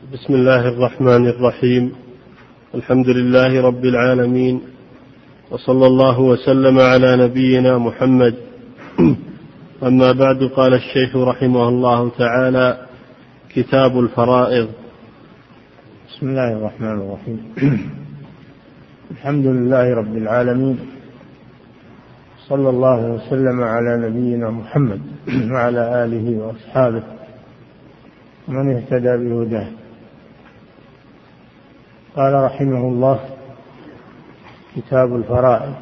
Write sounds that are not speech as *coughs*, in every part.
بسم الله الرحمن الرحيم. الحمد لله رب العالمين. وصلى الله وسلم على نبينا محمد. أما بعد قال الشيخ رحمه الله تعالى كتاب الفرائض. بسم الله الرحمن الرحيم. الحمد لله رب العالمين. صلى الله وسلم على نبينا محمد وعلى آله وأصحابه ومن اهتدى بهداه. قال رحمه الله كتاب الفرائض.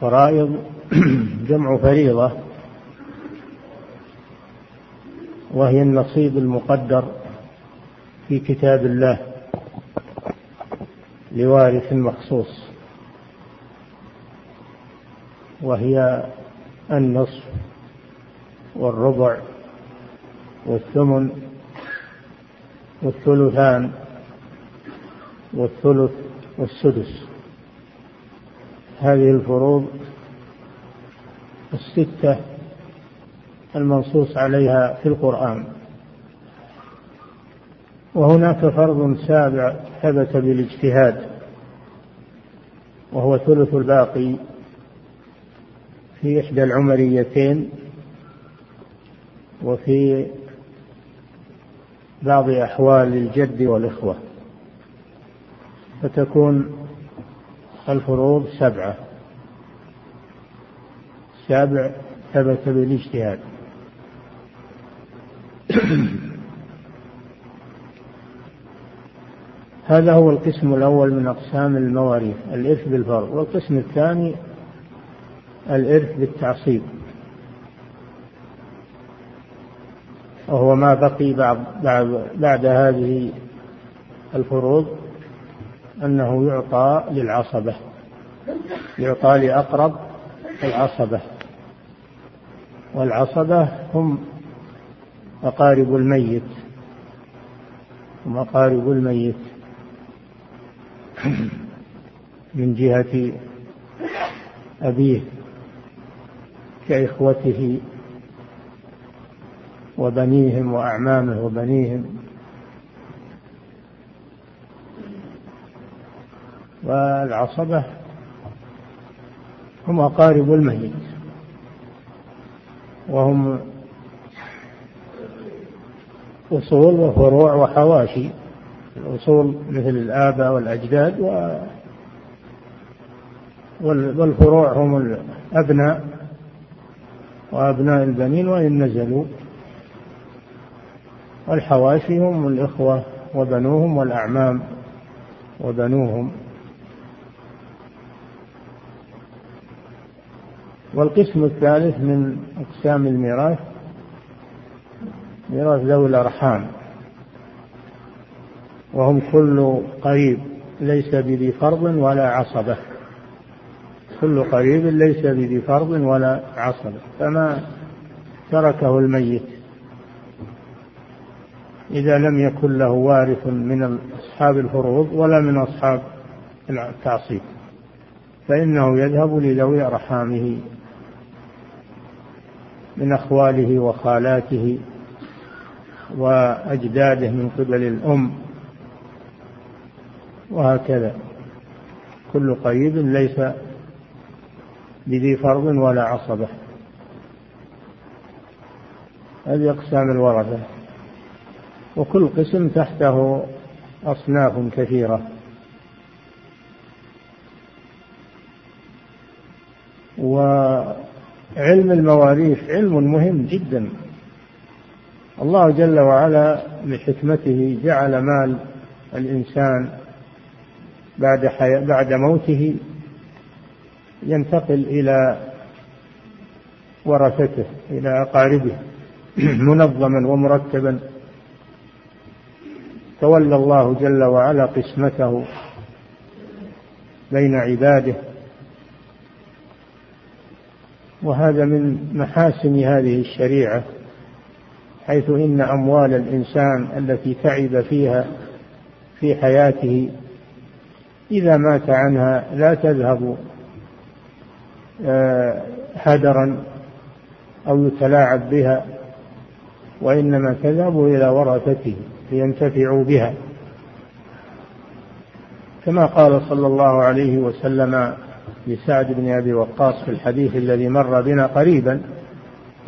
فرائض *clears throat* جمع فريضة وهي النصيب المقدر في كتاب الله لوارث مخصوص وهي النصف والربع والثمن والثلثان والثلث والسدس. هذه الفروض الستة المنصوص عليها في القرآن. وهناك فرض سابع ثبت بالاجتهاد وهو ثلث الباقي في إحدى العمريتين وفي بعض أحوال الجد والإخوة فتكون الفروض سبعة. سابع ثبت بالاجتهاد. *clears throat* هذا هو القسم الأول من أقسام المواريث الإرث بالفرض والقسم الثاني الإرث بالتعصيب. وهو ما بقي بعد, بعد, بعد هذه الفروض أنه يعطى للعصبة. يعطى لأقرب العصبة. والعصبة هم أقارب الميت. هم أقارب الميت. من جهة أبيه كإخوته وبنيهم وأعمامه وبنيهم. والعصبة هم أقارب الميت. وهم أصول وفروع وحواشي. الأصول مثل الآباء والأجداد و والفروع هم الأبناء. وأبناء البنين وإن نزلوا. والحواشي هم الإخوة وبنوهم والأعمام وبنوهم. والقسم الثالث من أقسام الميراث ميراث ذوي الأرحام. وهم كل قريب ليس بذي فرض ولا عصبة. كل قريب ليس بذي فرض ولا عصبة. فما تركه الميت إذا لم يكن له وارث من أصحاب الفروض ولا من أصحاب التعصيب فإنه يذهب لذوي أرحامه من أخواله وخالاته وأجداده من قبل الأم وهكذا. كل قريب ليس بذي فرض ولا عصبة. هذه أقسام الورثة. وكل قسم تحته أصناف كثيرة. وعلم المواريث علم مهم جدا. الله جل وعلا بحكمته جعل مال الإنسان بعد حي... بعد موته ينتقل إلى ورثته إلى أقاربه *clears throat* منظما ومرتبا. تولى الله جل وعلا قسمته بين عباده. وهذا من محاسن هذه الشريعة حيث إن أموال الإنسان التي تعب فيها في حياته إذا مات عنها لا تذهب آه، هدرا أو يتلاعب بها وإنما تذهب إلى ورثته. لينتفعوا بها. كما قال صلى الله عليه وسلم لسعد بن أبي وقاص في الحديث الذي مر بنا قريبا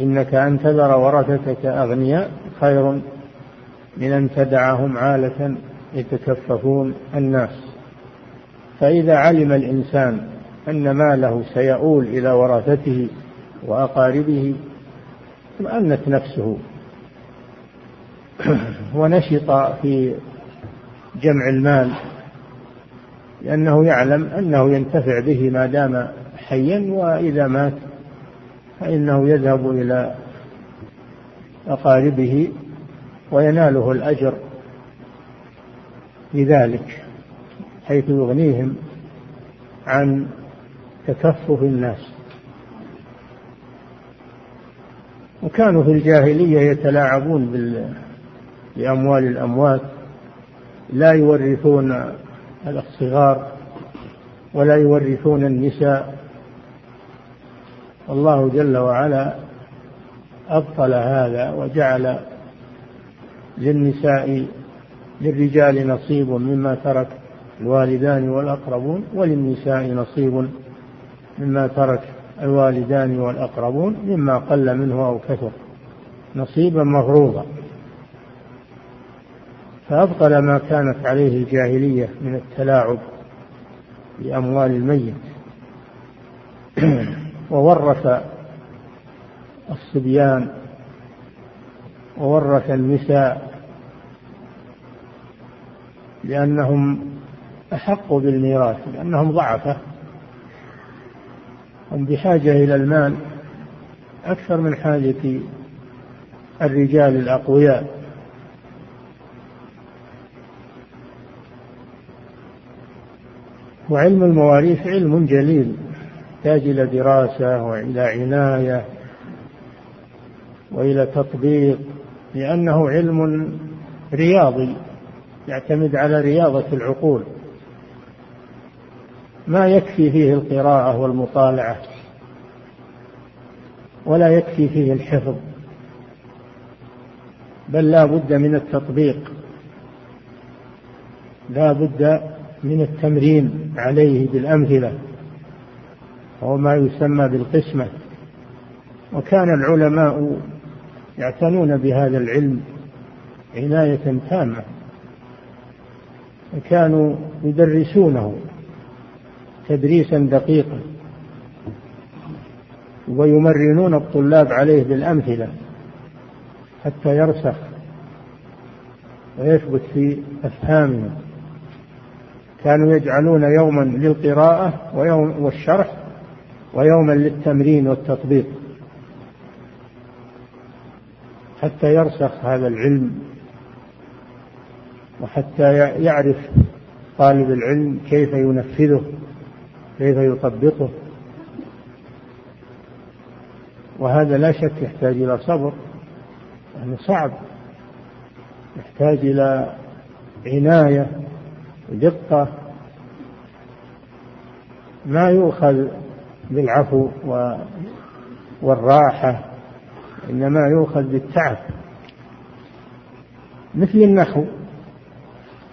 إنك أن تذر ورثتك أغنياء خير من أن تدعهم عالة يتكففون الناس. فإذا علم الإنسان أن ماله سيؤول إلى ورثته وأقاربه اطمأنت نفسه. ونشط في جمع المال لأنه يعلم أنه ينتفع به ما دام حيا وإذا مات فإنه يذهب إلى أقاربه ويناله الأجر لذلك حيث يغنيهم عن تكفف الناس. وكانوا في الجاهلية يتلاعبون بأموال الأموات لا يورثون الصغار ولا يورثون النساء. الله جل وعلا أبطل هذا وجعل للنساء للرجال نصيب مما ترك الوالدان والأقربون وللنساء نصيب مما ترك الوالدان والأقربون مما قل منه أو كثر نصيبا مفروضا. فأبطل ما كانت عليه الجاهلية من التلاعب بأموال الميت. *clears throat* وورث الصبيان وورث النساء لأنهم أحق بالميراث لأنهم ضعفة. هم بحاجة إلى المال أكثر من حاجة الرجال الأقوياء. وعلم المواريث علم جليل يحتاج إلى دراسة وإلى عناية وإلى تطبيق لأنه علم رياضي يعتمد على رياضة العقول. ما يكفي فيه القراءة والمطالعة ولا يكفي فيه الحفظ بل لا بد من التطبيق. لا بد من التمرين عليه بالأمثلة وهو ما يسمى بالقسمة. وكان العلماء يعتنون بهذا العلم عناية تامة وكانوا يدرسونه تدريسا دقيقا ويمرنون الطلاب عليه بالأمثلة حتى يرسخ ويثبت في أفهامهم. كانوا يجعلون يوما للقراءة ويوم والشرح ويوما للتمرين والتطبيق. حتى يرسخ هذا العلم وحتى يعرف طالب العلم كيف ينفذه كيف يطبقه. وهذا لا شك يحتاج إلى صبر يعني صعب يحتاج إلى عناية ودقة ما يؤخذ بالعفو والراحة إنما يؤخذ بالتعب. مثل النحو.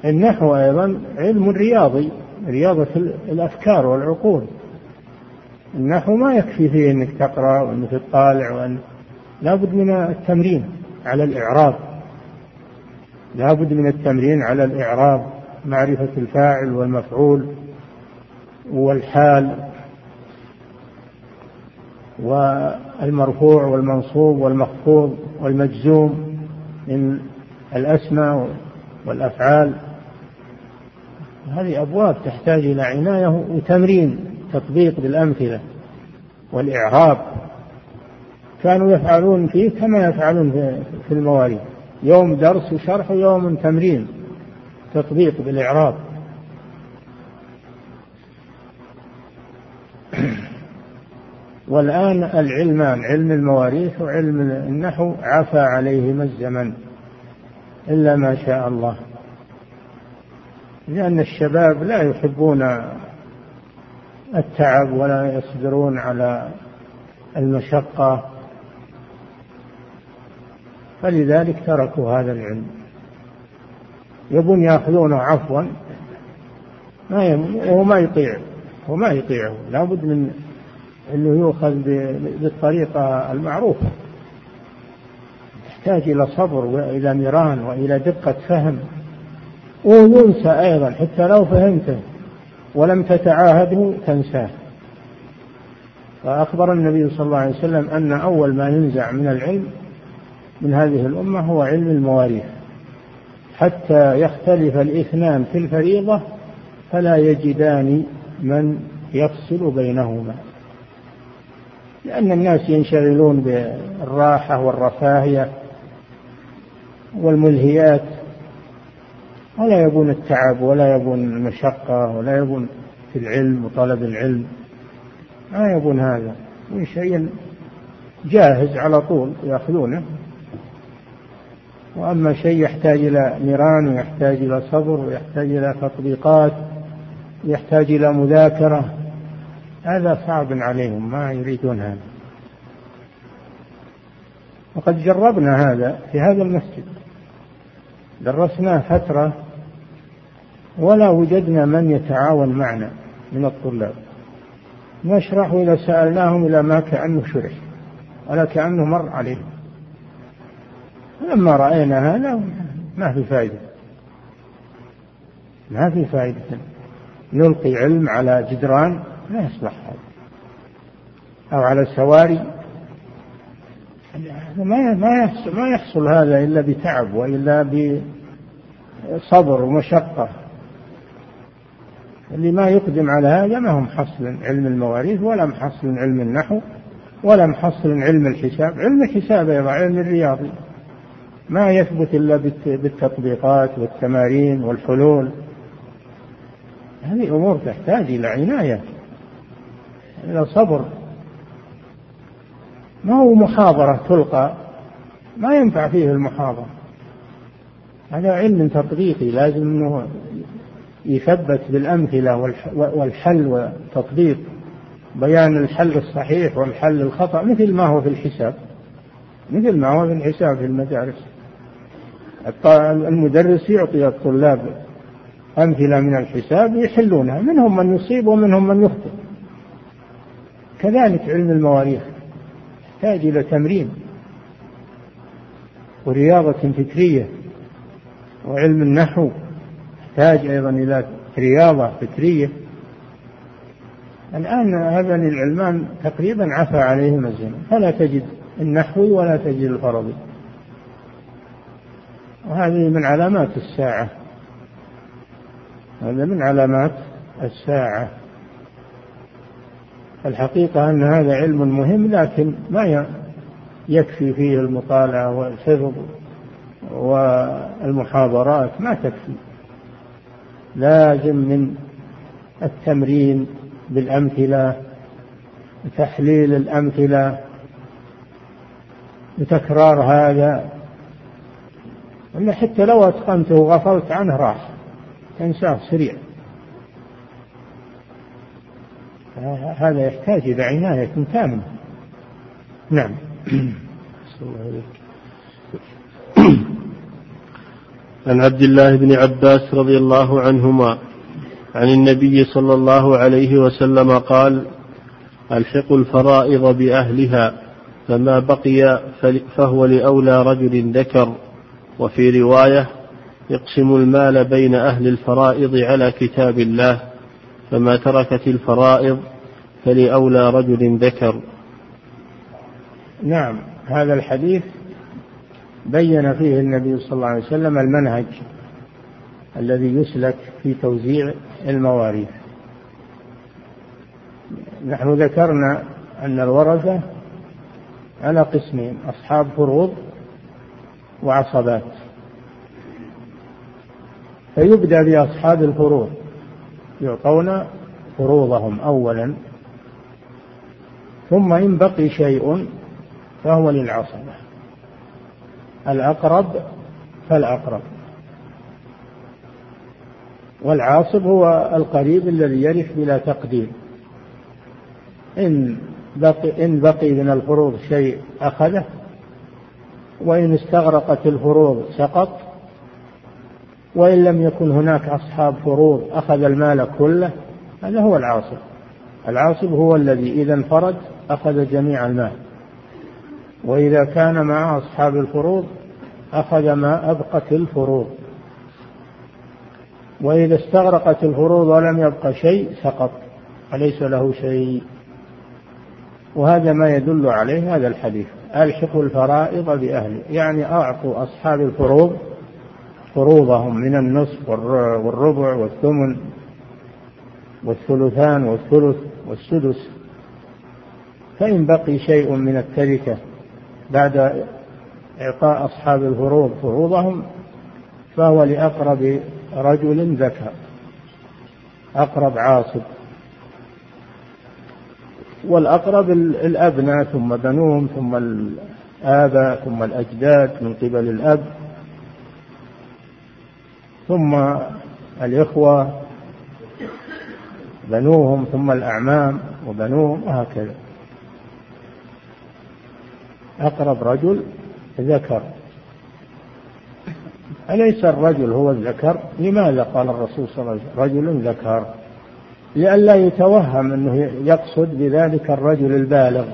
النحو أيضا علم رياضي رياضة الأفكار والعقول. النحو ما يكفي فيه أنك تقرأ وأنك تطالع وأن لابد من التمرين على الإعراب. لابد من التمرين على الإعراب. معرفة الفاعل والمفعول والحال والمرفوع والمنصوب والمخفوض والمجزوم من الأسماء والأفعال. هذه أبواب تحتاج إلى عناية وتمرين تطبيق بالأمثلة والإعراب. كانوا يفعلون فيه كما يفعلون في المواريث. يوم درس وشرح ويوم تمرين. تطبيق بالإعراب. *clears throat* والآن العلمان علم المواريث وعلم النحو عفى عليهما الزمن إلا ما شاء الله. لأن الشباب لا يحبون التعب ولا يصبرون على المشقة فلذلك تركوا هذا العلم. يبون ياخذونه عفوا. ما. هو ما يطيع هو ما يطيعه. لابد من إنه يؤخذ بالطريقة المعروفة. يحتاج إلى صبر وإلى نيران وإلى دقة فهم. وينسى أيضا حتى لو فهمته ولم تتعاهده تنساه. فأخبر النبي صلى الله عليه وسلم أن أول ما ينزع من العلم من هذه الأمة هو علم المواريث. حتى يختلف الإثنان في الفريضة فلا يجدان من يفصل بينهما. لأن الناس ينشغلون بالراحة والرفاهية والملهيات ولا يبون التعب ولا يبون المشقة ولا يبون في العلم وطلب العلم. ما يبون هذا. من شيء جاهز على طول يأخذونه. وأما شيء يحتاج إلى نيران ويحتاج إلى صبر ويحتاج إلى تطبيقات ويحتاج إلى مذاكرة هذا صعب عليهم ما يريدون هذا. وقد جربنا هذا في هذا المسجد. درسناه فترة ولا وجدنا من يتعاون معنا من الطلاب. نشرح إذا سألناهم إلى ما كأنه شرح ولا كأنه مر عليهم. لما رأينا هذا ما في فائدة. ما في فائدة. نلقي علم على جدران لا يصلح هذا. أو على سواري ما ما يحصل ما يحصل هذا إلا بتعب وإلا بصبر ومشقة. اللي ما يقدم على هذا ما هو محصل علم المواريث ولا محصل علم النحو ولا محصل علم الحساب. علم الحساب أيضا علم الرياضي. ما يثبت إلا بالتطبيقات والتمارين والحلول. هذه أمور تحتاج إلى عناية إلى صبر. ما هو محاضرة تلقى؟ ما ينفع فيه المحاضرة. هذا علم تطبيقي لازم إنه يثبت بالأمثلة والحل والتطبيق. بيان الحل الصحيح والحل الخطأ مثل ما هو في الحساب. مثل ما هو في الحساب في المدارس. المدرس يعطي الطلاب أمثلة من الحساب يحلونها منهم من يصيب ومنهم من يخطئ. كذلك علم المواريث يحتاج إلى تمرين ورياضة فكرية وعلم النحو يحتاج أيضا إلى رياضة فكرية. الآن هذان العلمان تقريبا عفى عليهم الزمن فلا تجد النحوي ولا تجد الفرضي وهذه من علامات الساعة. هذا من علامات الساعة. الحقيقة أن هذا علم مهم لكن ما يكفي فيه المطالعة والحفظ والمحاضرات ما تكفي. لازم من التمرين بالأمثلة وتحليل الأمثلة وتكرار هذا ولا حتى لو أتقنته وغفلت عنه راح. تنساه سريع. هذا يحتاج إلى عناية تامة. نعم. الله عن عبد الله بن عباس رضي الله عنهما عن النبي صلى الله عليه وسلم قال الحقوا الفرائض بأهلها فما بقي فهو لأولى رجل ذكر. وفي رواية يقسم المال بين أهل الفرائض على كتاب الله فما تركت الفرائض فلأولى رجل ذكر. نعم هذا الحديث بين فيه النبي صلى الله عليه وسلم المنهج الذي يسلك في توزيع المواريث. نحن ذكرنا أن الورثة على قسمين أصحاب فروض وعصبات. فيبدأ بأصحاب الفروض. يعطون فروضهم أولا. ثم إن بقي شيء فهو للعصبة. الأقرب فالأقرب. والعاصب هو القريب الذي يرث بلا تقدير إن بقي إن بقي من الفروض شيء أخذه وإن استغرقت الفروض سقط وإن لم يكن هناك أصحاب فروض أخذ المال كله هذا هو العاصب. العاصب هو الذي إذا انفرد أخذ جميع المال. وإذا كان مع أصحاب الفروض أخذ ما أبقت الفروض. وإذا استغرقت الفروض ولم يبق شيء سقط فليس له شيء؟ وهذا ما يدل عليه هذا الحديث ألحقوا الفرائض بأهله يعني أعطوا أصحاب الفروض فروضهم من النصف والربع والثمن والثلثان والثلث والسدس. فإن بقي شيء من التركة بعد إعطاء أصحاب الفروض فروضهم فهو لأقرب رجل ذكر أقرب عاصب والأقرب الأبناء ثم بنوهم ثم الآباء ثم الأجداد من قبل الأب ثم الإخوة بنوهم ثم الأعمام وبنوهم وهكذا. أقرب رجل ذكر. أليس الرجل هو الذكر؟ لماذا قال الرسول صلى الله عليه وسلم رجل ذكر؟ لئلا يتوهم أنه يقصد بذلك الرجل البالغ.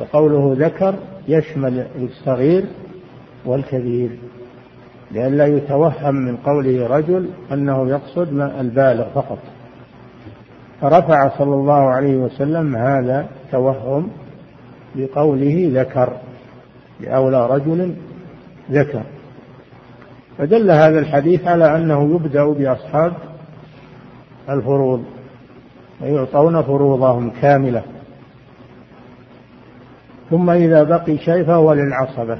وقوله ذكر يشمل الصغير والكبير. لئلا يتوهم من قوله رجل أنه يقصد البالغ فقط. فرفع صلى الله عليه وسلم هذا توهم بقوله ذكر لأولى رجل ذكر. فدل هذا الحديث على أنه يبدأ بأصحاب الفروض ويعطون فروضهم كاملة. ثم إذا بقي شيء فهو للعصبة.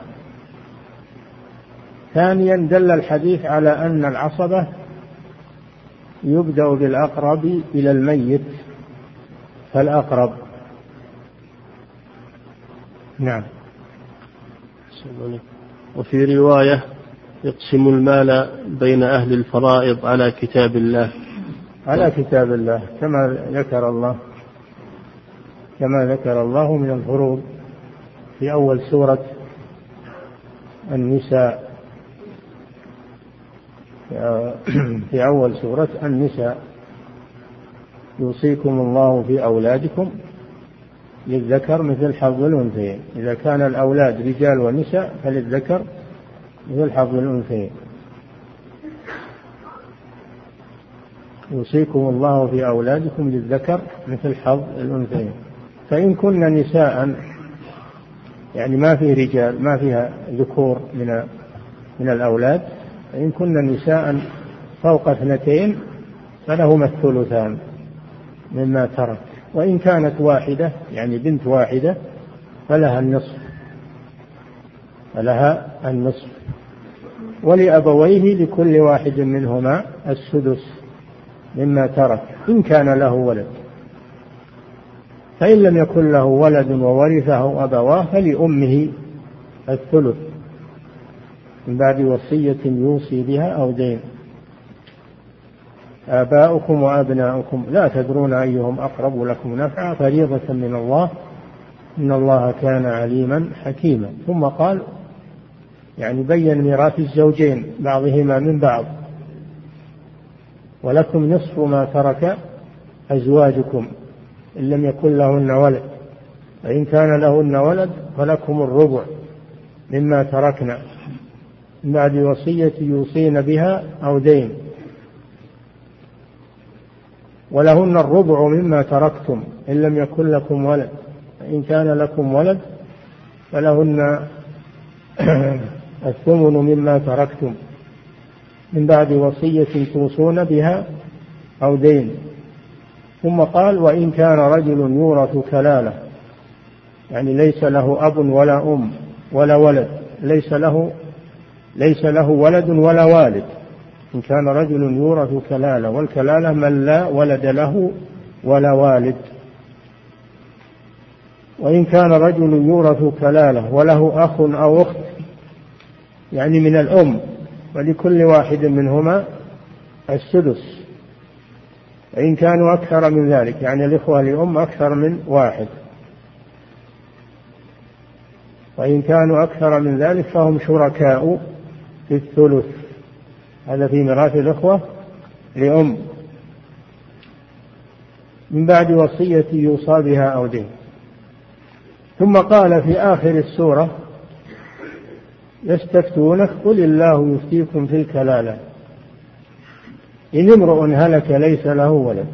ثانيا دل الحديث على أن العصبة يبدأ بالأقرب إلى الميت فالأقرب. نعم. وفي رواية يقسم المال بين أهل الفرائض على كتاب الله. على كتاب الله كما ذكر الله كما ذكر الله من الفروض في أول سورة النساء. *clears throat* في أول سورة النساء. يوصيكم الله في أولادكم للذكر مثل حظ الأنثيين. إذا كان الأولاد رجال ونساء فللذكر مثل حظ الأنثيين. يوصيكم الله في أولادكم للذكر مثل حظ الأنثيين. فإن كن نساء يعني ما فيه رجال ما فيها ذكور من من الأولاد فإن كن نساء فوق اثنتين فلهما الثلثان مما ترك. وإن كانت واحدة يعني بنت واحدة فلها النصف. فلها النصف. ولأبويه لكل واحد منهما السدس. مما ترك إن كان له ولد. فإن لم يكن له ولد وورثه أبواه فلأمه الثلث. من بعد وصية يوصي بها أو دين. آباؤكم وأبناؤكم لا تدرون أيهم أقرب لكم نفعا فريضة من الله. إن الله كان عليما حكيما. ثم قال يعني بين ميراث الزوجين بعضهما من بعض. ولكم نصف ما ترك أزواجكم إن لم يكن لهن ولد. فإن كان لهن ولد فلكم الربع مما تركنا من بعد وصية يوصين بها أو دين. ولهن الربع مما تركتم إن لم يكن لكم ولد. فإن كان لكم ولد فلهن *coughs* الثمن مما تركتم. من بعد وصية توصون بها أو دين. ثم قال وإن كان رجل يورث كلالة يعني ليس له أب ولا أم ولا ولد ليس له ليس له ولد ولا والد. إن كان رجل يورث كلالة والكلالة من لا ولد له ولا والد. وإن كان رجل يورث كلالة وله أخ أو أخت يعني من الأم ولكل واحد منهما السدس. وإن كانوا أكثر من ذلك يعني الإخوة لأم أكثر من واحد. وإن كانوا أكثر من ذلك فهم شركاء في الثلث. هذا في ميراث الإخوة لأم. من بعد وصية يوصى بها أو دين ثم قال في آخر السورة يستفتونك قل الله يفتيكم في الكلالة. إن امرؤ هلك ليس له ولد.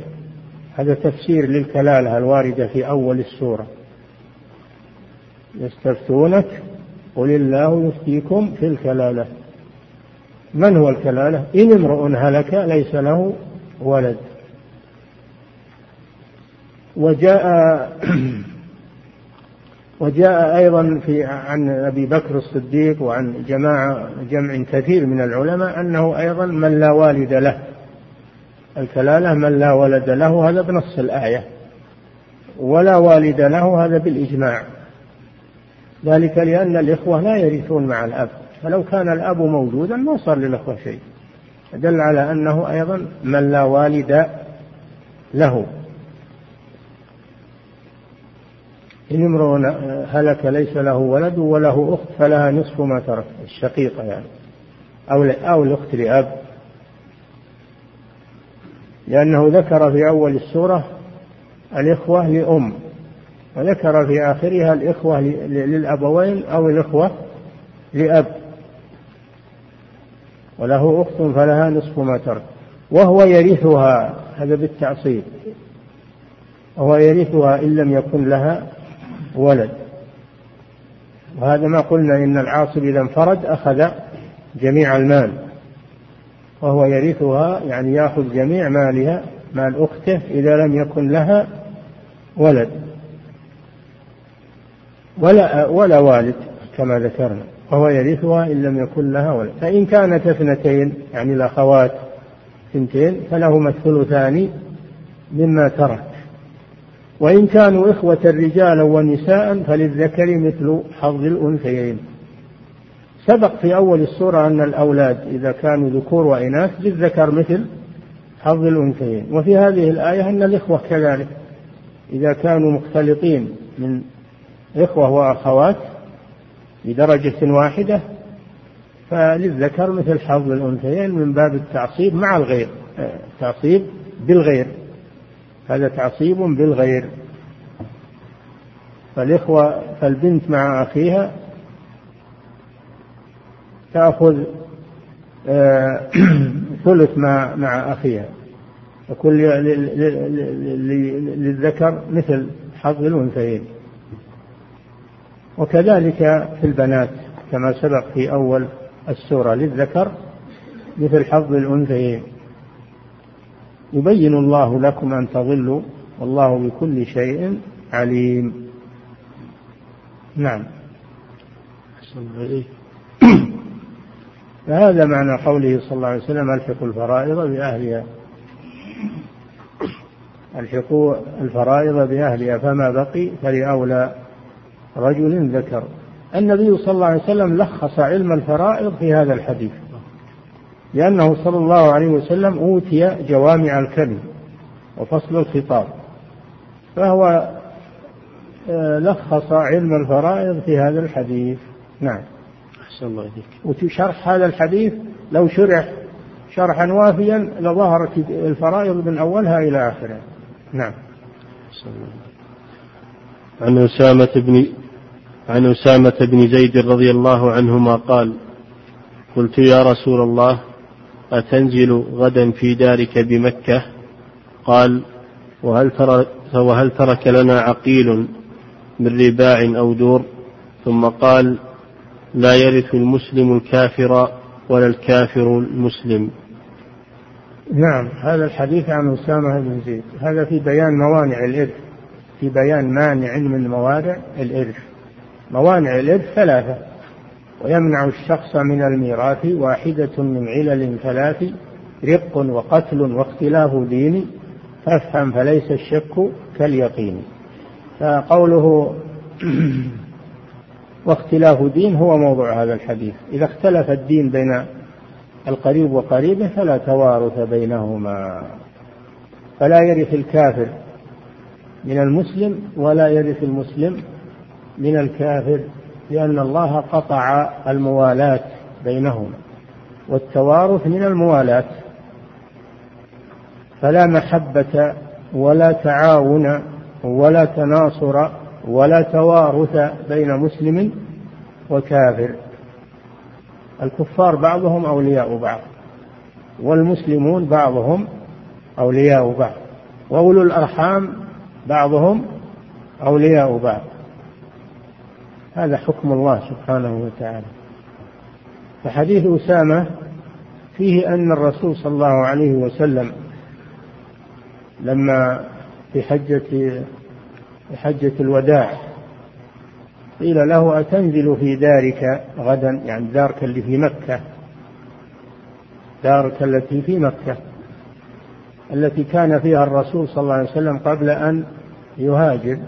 هذا تفسير للكلالة الواردة في أول السورة. يستفتونك قل الله يفتيكم في الكلالة. من هو الكلالة؟ إن امرؤ هلك ليس له ولد. وجاء *clears throat* وجاء أيضا في عن أبي بكر الصديق وعن جماعة جمع كثير من العلماء أنه أيضا من لا والد له. الكلالة من لا ولد له هذا بنص الآية. ولا والد له هذا بالإجماع. ذلك لأن الإخوة لا يرثون مع الأب. فلو كان الأب موجودا ما صار للإخوة شيء. دل على أنه أيضا من لا والد له. إن امرؤ هلك ليس له ولد وله أخت فلها نصف ما ترك الشقيقة يعني أو أو الأخت لأب. لأنه ذكر في أول السورة الإخوة لأم وذكر في آخرها الإخوة للأبوين أو الإخوة لأب. وله أخت فلها نصف ما ترك. وهو يرثها هذا بالتعصيب. وهو يرثها إن لم يكن لها ولد. وهذا ما قلنا إن العاصب إذا انفرد أخذ جميع المال. وهو يرثها يعني يأخذ جميع مالها مال أخته إذا لم يكن لها ولد. ولا ولا والد كما ذكرنا. وهو يرثها إن لم يكن لها ولد. فإن كانت اثنتين يعني الأخوات اثنتين فلهما الثلثان مما ترك. وإن كانوا إخوة رجالا ونساء فللذكر مثل حظ الأنثيين. سبق في أول السورة أن الأولاد إذا كانوا ذكور وإناث للذكر مثل حظ الأنثيين. وفي هذه الآية أن الإخوة كذلك. إذا كانوا مختلطين من إخوة وأخوات بدرجة واحدة فللذكر مثل حظ الأنثيين من باب التعصيب مع الغير تعصيب بالغير. هذا تعصيب بالغير. فالإخوة فالبنت مع أخيها تأخذ آه، *clears throat* ثلث مع مع أخيها. يكون للذكر مثل حظ الأنثيين. وكذلك في البنات كما سبق في أول السورة للذكر مثل حظ الأنثيين. يبين الله لكم أن تضلوا والله بكل شيء عليم. نعم. *coughs* فهذا معنى قوله صلى الله عليه وسلم ألحقوا الفرائض بأهلها. ألحقوا الفرائض بأهلها فما بقي فلأولى رجل ذكر. النبي صلى الله عليه وسلم لخص علم الفرائض في هذا الحديث. لأنه صلى الله عليه وسلم أوتي جوامع الكلم وفصل الخطاب. فهو آه، لخص علم الفرائض في هذا الحديث. نعم. أحسن الله إليك. وشرح هذا الحديث لو شرح شرحا وافيا لظهرت الفرائض من أولها إلى آخرها. نعم. عن أسامة بن عن أسامة بن زيد رضي الله عنهما قال قلت يا رسول الله أتنزل غدا في دارك بمكة؟ قال وهل, ترك وهل ترك لنا عقيل من رباع أو دور؟ ثم قال لا يرث المسلم الكافر ولا الكافر المسلم. نعم هذا الحديث عن أسامة بن زيد. هذا في بيان موانع الإرث. في بيان مانع من موانع الإرث. موانع الإرث ثلاثة. ويمنع الشخص من الميراث واحدة من علل ثلاث رق وقتل واختلاف دين فافهم فليس الشك كاليقين. فقوله *clears throat* واختلاف دين هو موضوع هذا الحديث. إذا اختلف الدين بين القريب وقريبه فلا توارث بينهما. فلا يرث الكافر من المسلم ولا يرث المسلم من الكافر لأن الله قطع الموالاة بينهما. والتوارث من الموالاة فلا محبة ولا تعاون ولا تناصر ولا توارث بين مسلم وكافر. الكفار بعضهم أولياء بعض والمسلمون بعضهم أولياء بعض وأولو الأرحام بعضهم أولياء بعض. هذا حكم الله سبحانه وتعالى. فحديث أسامة فيه أن الرسول صلى الله عليه وسلم لما في حجة في حجة الوداع قيل له أتنزل في دارك غدا؟ يعني دارك اللي في مكة. دارك التي في مكة. التي كان فيها الرسول صلى الله عليه وسلم قبل أن يهاجر.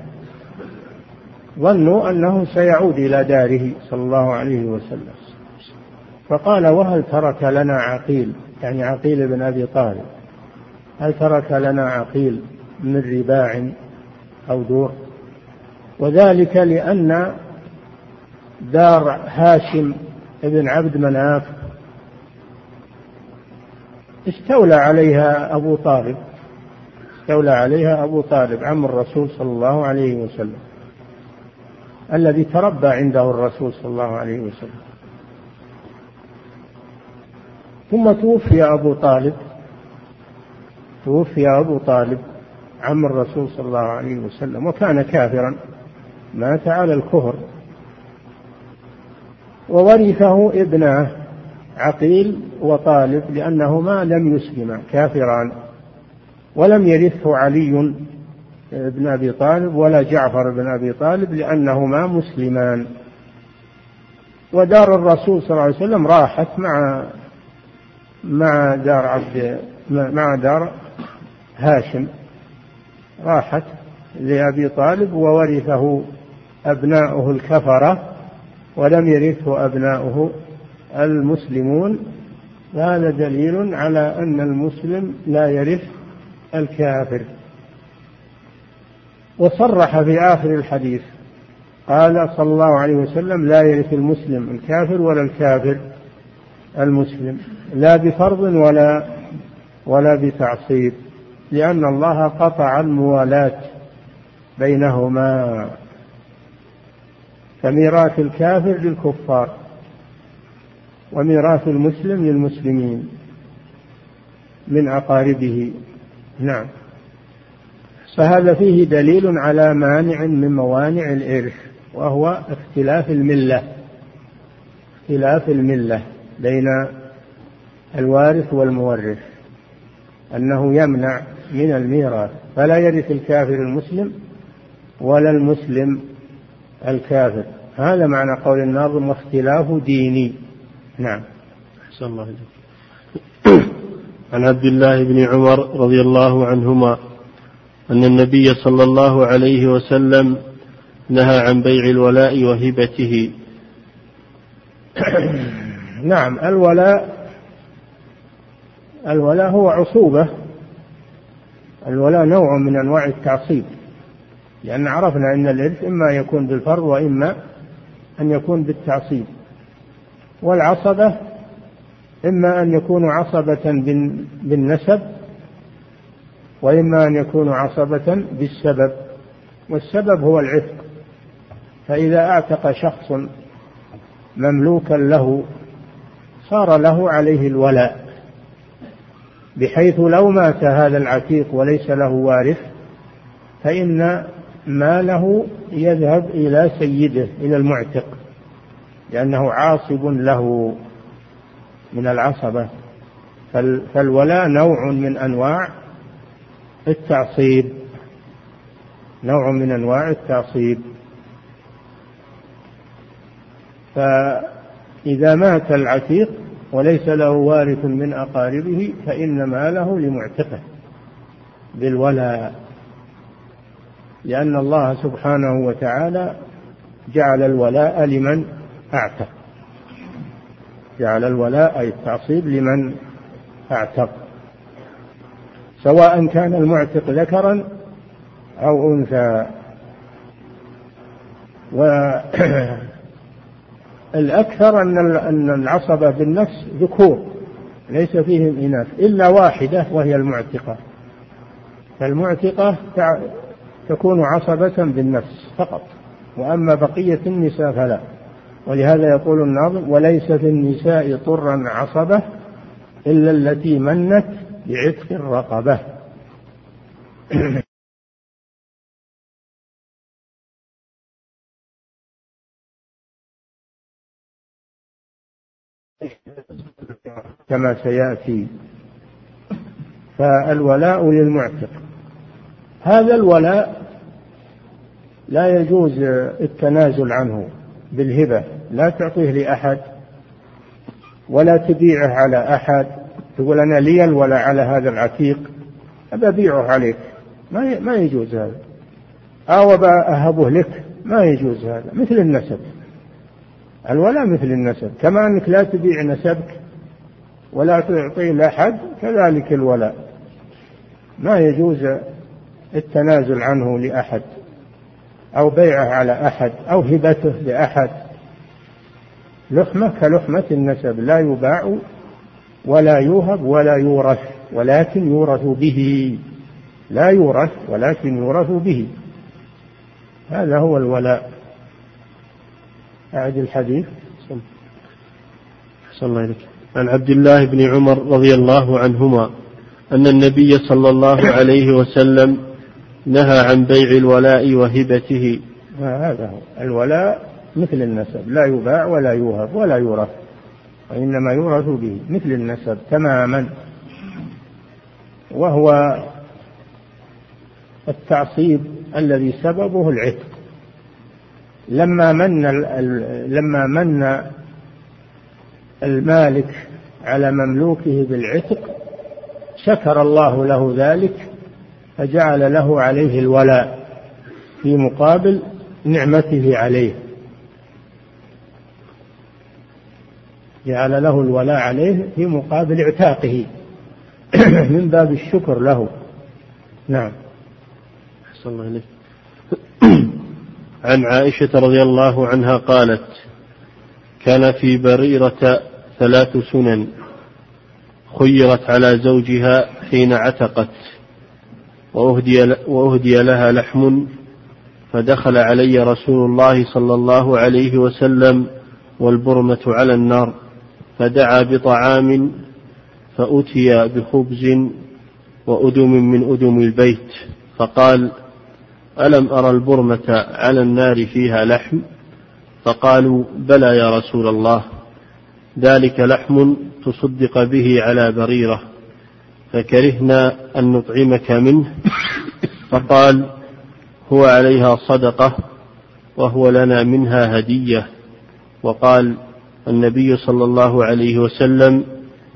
ظنوا أنه سيعود إلى داره صلى الله عليه وسلم. فقال وهل ترك لنا عقيل؟ يعني عقيل بن أبي طالب. هل ترك لنا عقيل من رباع أو دور؟ وذلك لأن دار هاشم بن عبد مناف استولى عليها أبو طالب. استولى عليها أبو طالب عم الرسول صلى الله عليه وسلم. الذي تربى عنده الرسول صلى الله عليه وسلم. ثم توفي أبو طالب. توفي أبو طالب عم الرسول صلى الله عليه وسلم وكان كافرا. مات على الكفر. وورثه ابناه عقيل وطالب لأنهما لم يسلما كافران ولم يرثه علي. بن أبي طالب ولا جعفر بن أبي طالب لأنهما مسلمان. ودار الرسول صلى الله عليه وسلم راحت مع مع دار عبد مع دار هاشم. راحت لأبي طالب وورثه أبناؤه الكفرة ولم يرثه أبناؤه المسلمون. هذا دليل على أن المسلم لا يرث الكافر. وصرح في آخر الحديث. قال صلى الله عليه وسلم لا يرث المسلم الكافر ولا الكافر المسلم لا بفرض ولا ولا بتعصيب لأن الله قطع الموالاة بينهما. فميراث الكافر للكفار وميراث المسلم للمسلمين من أقاربه. نعم. فهذا فيه دليل على مانع من موانع الإرث وهو اختلاف الملة اختلاف الملة بين الوارث والمورث أنه يمنع من الميراث فلا يرث الكافر المسلم ولا المسلم الكافر. هذا معنى قول الناظم واختلاف ديني. نعم. أحسن الله *clears throat* عن عبد الله بن عمر رضي الله عنهما أن النبي صلى الله عليه وسلم نهى عن بيع الولاء وهبته. *coughs* نعم الولاء الولاء هو عصوبة. الولاء نوع من أنواع التعصيب لأن عرفنا أن الإرث إما يكون بالفرض وإما أن يكون بالتعصيب. والعصبة إما أن يكونوا عصبة بالنسب وإما أن يكونوا عصبة بالسبب والسبب هو العتق. فإذا أعتق شخص مملوكا له صار له عليه الولاء بحيث لو مات هذا العتيق وليس له وارث فإن ماله يذهب إلى سيده إلى المعتق لأنه عاصب له من العصبة. فالولاء نوع من أنواع التعصيب. نوع من أنواع التعصيب. فإذا مات العتيق وليس له وارث من أقاربه فإن ماله لمعتقه بالولاء لأن الله سبحانه وتعالى جعل الولاء لمن أعتق. جعل الولاء أي التعصيب لمن أعتق. سواء كان المعتق ذكرا أو أنثى. *clears throat* الأكثر أن أن العصبة بالنفس ذكور ليس فيهم إناث إلا واحدة وهي المعتقة. فالمعتقة تكون عصبة بالنفس فقط وأما بقية النساء فلا. ولهذا يقول الناظم وليس في النساء طرا عصبة إلا التي منت بعتق الرقبة. كما سيأتي. فالولاء للمعتق. هذا الولاء لا يجوز التنازل عنه بالهبة لا تعطيه لأحد ولا تبيعه على أحد. تقول أنا لي الولاء على هذا العتيق أبى أبيعه عليك. ما ما يجوز هذا. أو أهبه لك ما يجوز هذا. مثل النسب. الولاء مثل النسب. كما أنك لا تبيع نسبك ولا تعطيه لأحد كذلك الولاء. ما يجوز التنازل عنه لأحد أو بيعه على أحد أو هبته لأحد. لحمة كلحمة النسب لا يباع ولا يوهب ولا يورث ولكن يورث به. لا يورث ولكن يورث به. هذا هو الولاء. أعد الحديث. صلى الله عليه عن عبد الله بن عمر رضي الله عنهما أن النبي صلى الله عليه وسلم نهى عن بيع الولاء وهبته. هذا هو الولاء مثل النسب. لا يباع ولا يوهب ولا يورث. وإنما يورث به مثل النسب تماما وهو التعصيب الذي سببه العتق. لما من لما من المالك على مملوكه بالعتق شكر الله له ذلك فجعل له عليه الولاء في مقابل نعمته عليه. جعل له الولاء عليه في مقابل اعتاقه. *clears throat* من باب الشكر له. نعم. أحسن الله إليك. *clears throat* عن عائشة رضي الله عنها قالت كان في بريرة ثلاث سنن خيرت على زوجها حين عتقت وأهدي, وأهدي لها لحم فدخل علي رسول الله صلى الله عليه وسلم والبرمة على النار. فدعا بطعام فأتي بخبز وأدم من أدم البيت فقال ألم أرى البرمة على النار فيها لحم؟ فقالوا بلى يا رسول الله ذلك لحم تصدق به على بريرة فكرهنا أن نطعمك منه. فقال هو عليها صدقة وهو لنا منها هدية. وقال النبي صلى الله عليه وسلم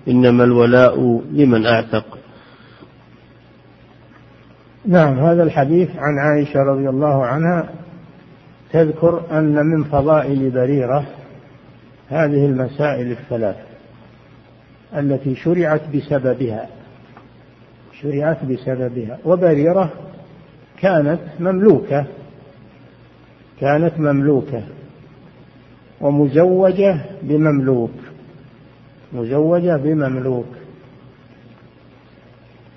إنما الولاء لمن أعتق. نعم هذا الحديث عن عائشة رضي الله عنها تذكر أن من فضائل بريرة هذه المسائل الثلاث التي شرعت بسببها شرعت بسببها. وبريرة كانت مملوكة كانت مملوكة. ومزوجة بمملوك. مزوجة بمملوك.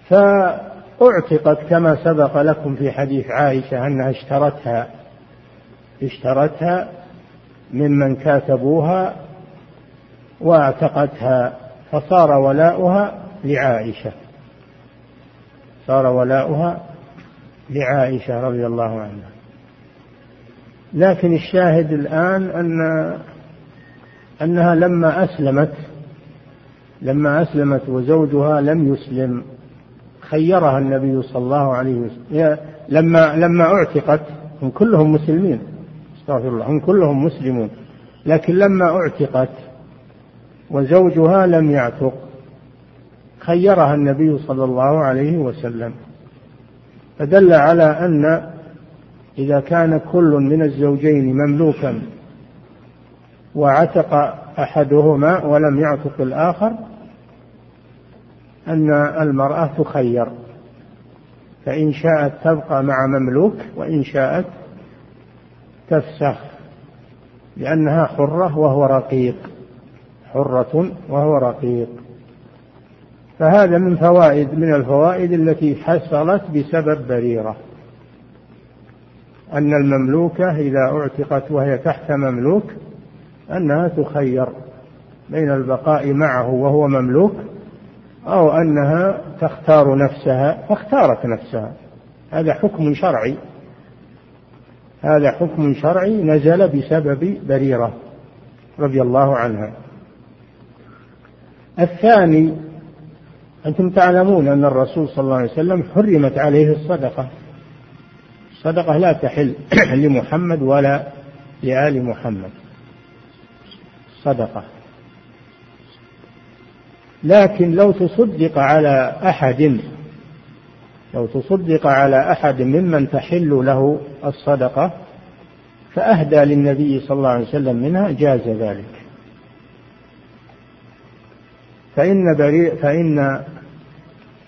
فأعتقت كما سبق لكم في حديث عائشة أنها اشترتها. اشترتها ممن كاتبوها واعتقتها فصار ولاؤها لعائشة. صار ولاؤها لعائشة رضي الله عنها. لكن الشاهد الآن أن أنها لما أسلمت لما أسلمت وزوجها لم يسلم خيرها النبي صلى الله عليه وسلم. لما لما اعتقت هم كلهم مسلمين استغفر الله هم كلهم مسلمون. لكن لما اعتقت وزوجها لم يعتق خيرها النبي صلى الله عليه وسلم. فدل على أن إذا كان كل من الزوجين مملوكا وعتق أحدهما ولم يعتق الآخر أن المرأة تخير. فإن شاءت تبقى مع مملوك وإن شاءت تفسخ لأنها حرة وهو رقيق. حرة وهو رقيق. فهذا من فوائد من الفوائد التي حصلت بسبب بريرة. أن المملوكة إذا أعتقت وهي تحت مملوك أنها تخير بين البقاء معه وهو مملوك أو أنها تختار نفسها فاختارت نفسها. هذا حكم شرعي. هذا حكم شرعي نزل بسبب بريرة رضي الله عنها. الثاني أنتم تعلمون أن الرسول صلى الله عليه وسلم حرمت عليه الصدقة. الصدقة لا تحل *clears throat* لمحمد ولا لآل محمد. صدقة. لكن لو تصدق على أحد لو تصدق على أحد ممن تحل له الصدقة فأهدى للنبي صلى الله عليه وسلم منها جاز ذلك. فإن بريء فإن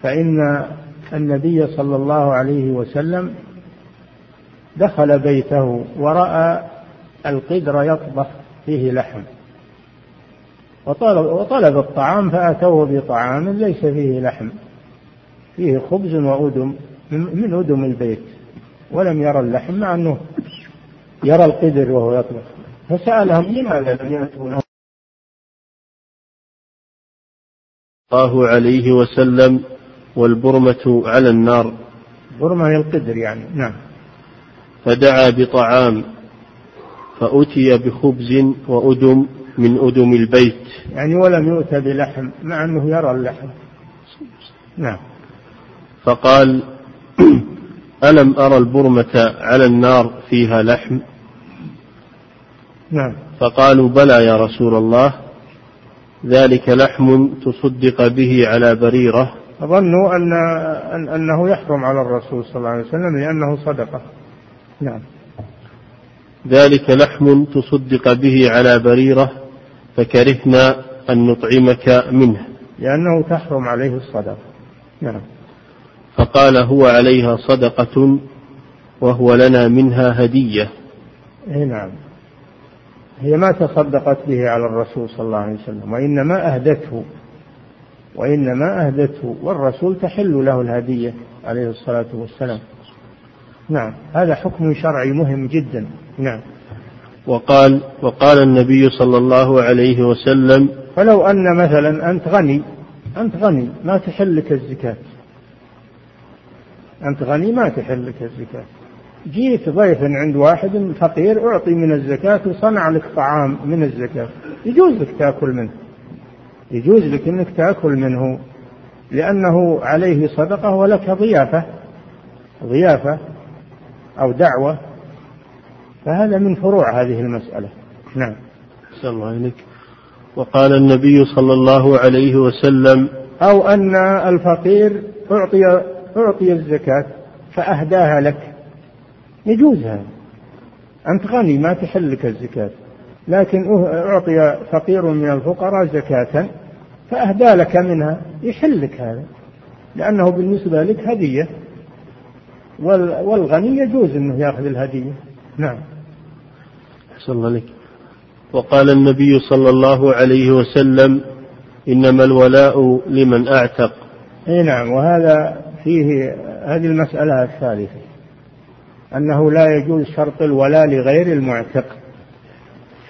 فإن النبي صلى الله عليه وسلم دخل بيته ورأى القدر يطبخ فيه لحم. وطلب, وطلب الطعام فأتوه بطعام ليس فيه لحم. فيه خبز وأدم من أدم البيت. ولم يرى اللحم مع أنه يرى القدر وهو يطبخ. فسألهم لماذا لم يأتوا الله عليه وسلم والبرمة على النار. برمة القدر يعني نعم. فدعا بطعام فأتي بخبز وأدم من أدم البيت. يعني ولم يؤتى بلحم مع أنه يرى اللحم. نعم. فقال *clears throat* ألم أرى البرمة على النار فيها لحم؟ نعم. فقالوا بلى يا رسول الله ذلك لحم تصدق به على بريرة. ظنوا أن أنه يحرم على الرسول صلى الله عليه وسلم لأنه صدقة. نعم. ذلك لحم تصدق به على بريرة فكرهنا أن نطعمك منه. لأنه تحرم عليه الصدقة. نعم. فقال هو عليها صدقة وهو لنا منها هدية. اي نعم. هي ما تصدقت به على الرسول صلى الله عليه وسلم وإنما أهدته وإنما أهدته والرسول تحل له الهدية عليه الصلاة والسلام. نعم. هذا حكم شرعي مهم جدا. نعم. وقال وقال النبي صلى الله عليه وسلم فلو أن مثلا أنت غني أنت غني ما تحل لك الزكاة. أنت غني ما تحل لك الزكاة. جيت ضيف عند واحد فقير أعطي من الزكاة وصنع لك طعام من الزكاة. يجوز لك تأكل منه. يجوز لك أنك تأكل منه لأنه عليه صدقة ولك ضيافة. ضيافة. أو دعوة فهذا من فروع هذه المسألة. نعم. الله عليك وقال النبي صلى الله عليه وسلم أو أن الفقير أعطي أعطي الزكاة فأهداها لك. يجوز هذا. أنت غني ما تحل لك الزكاة. لكن أعطي فقير من الفقراء زكاة فأهدى لك منها. يحل لك هذا. لأنه بالنسبة لك هدية. والغني يجوز أنه يأخذ الهدية. نعم. أحسن الله لك وقال النبي صلى الله عليه وسلم إنما الولاء لمن أعتق. إي نعم. وهذا فيه هذه المسألة الثالثة أنه لا يجوز شرط الولاء لغير المعتق.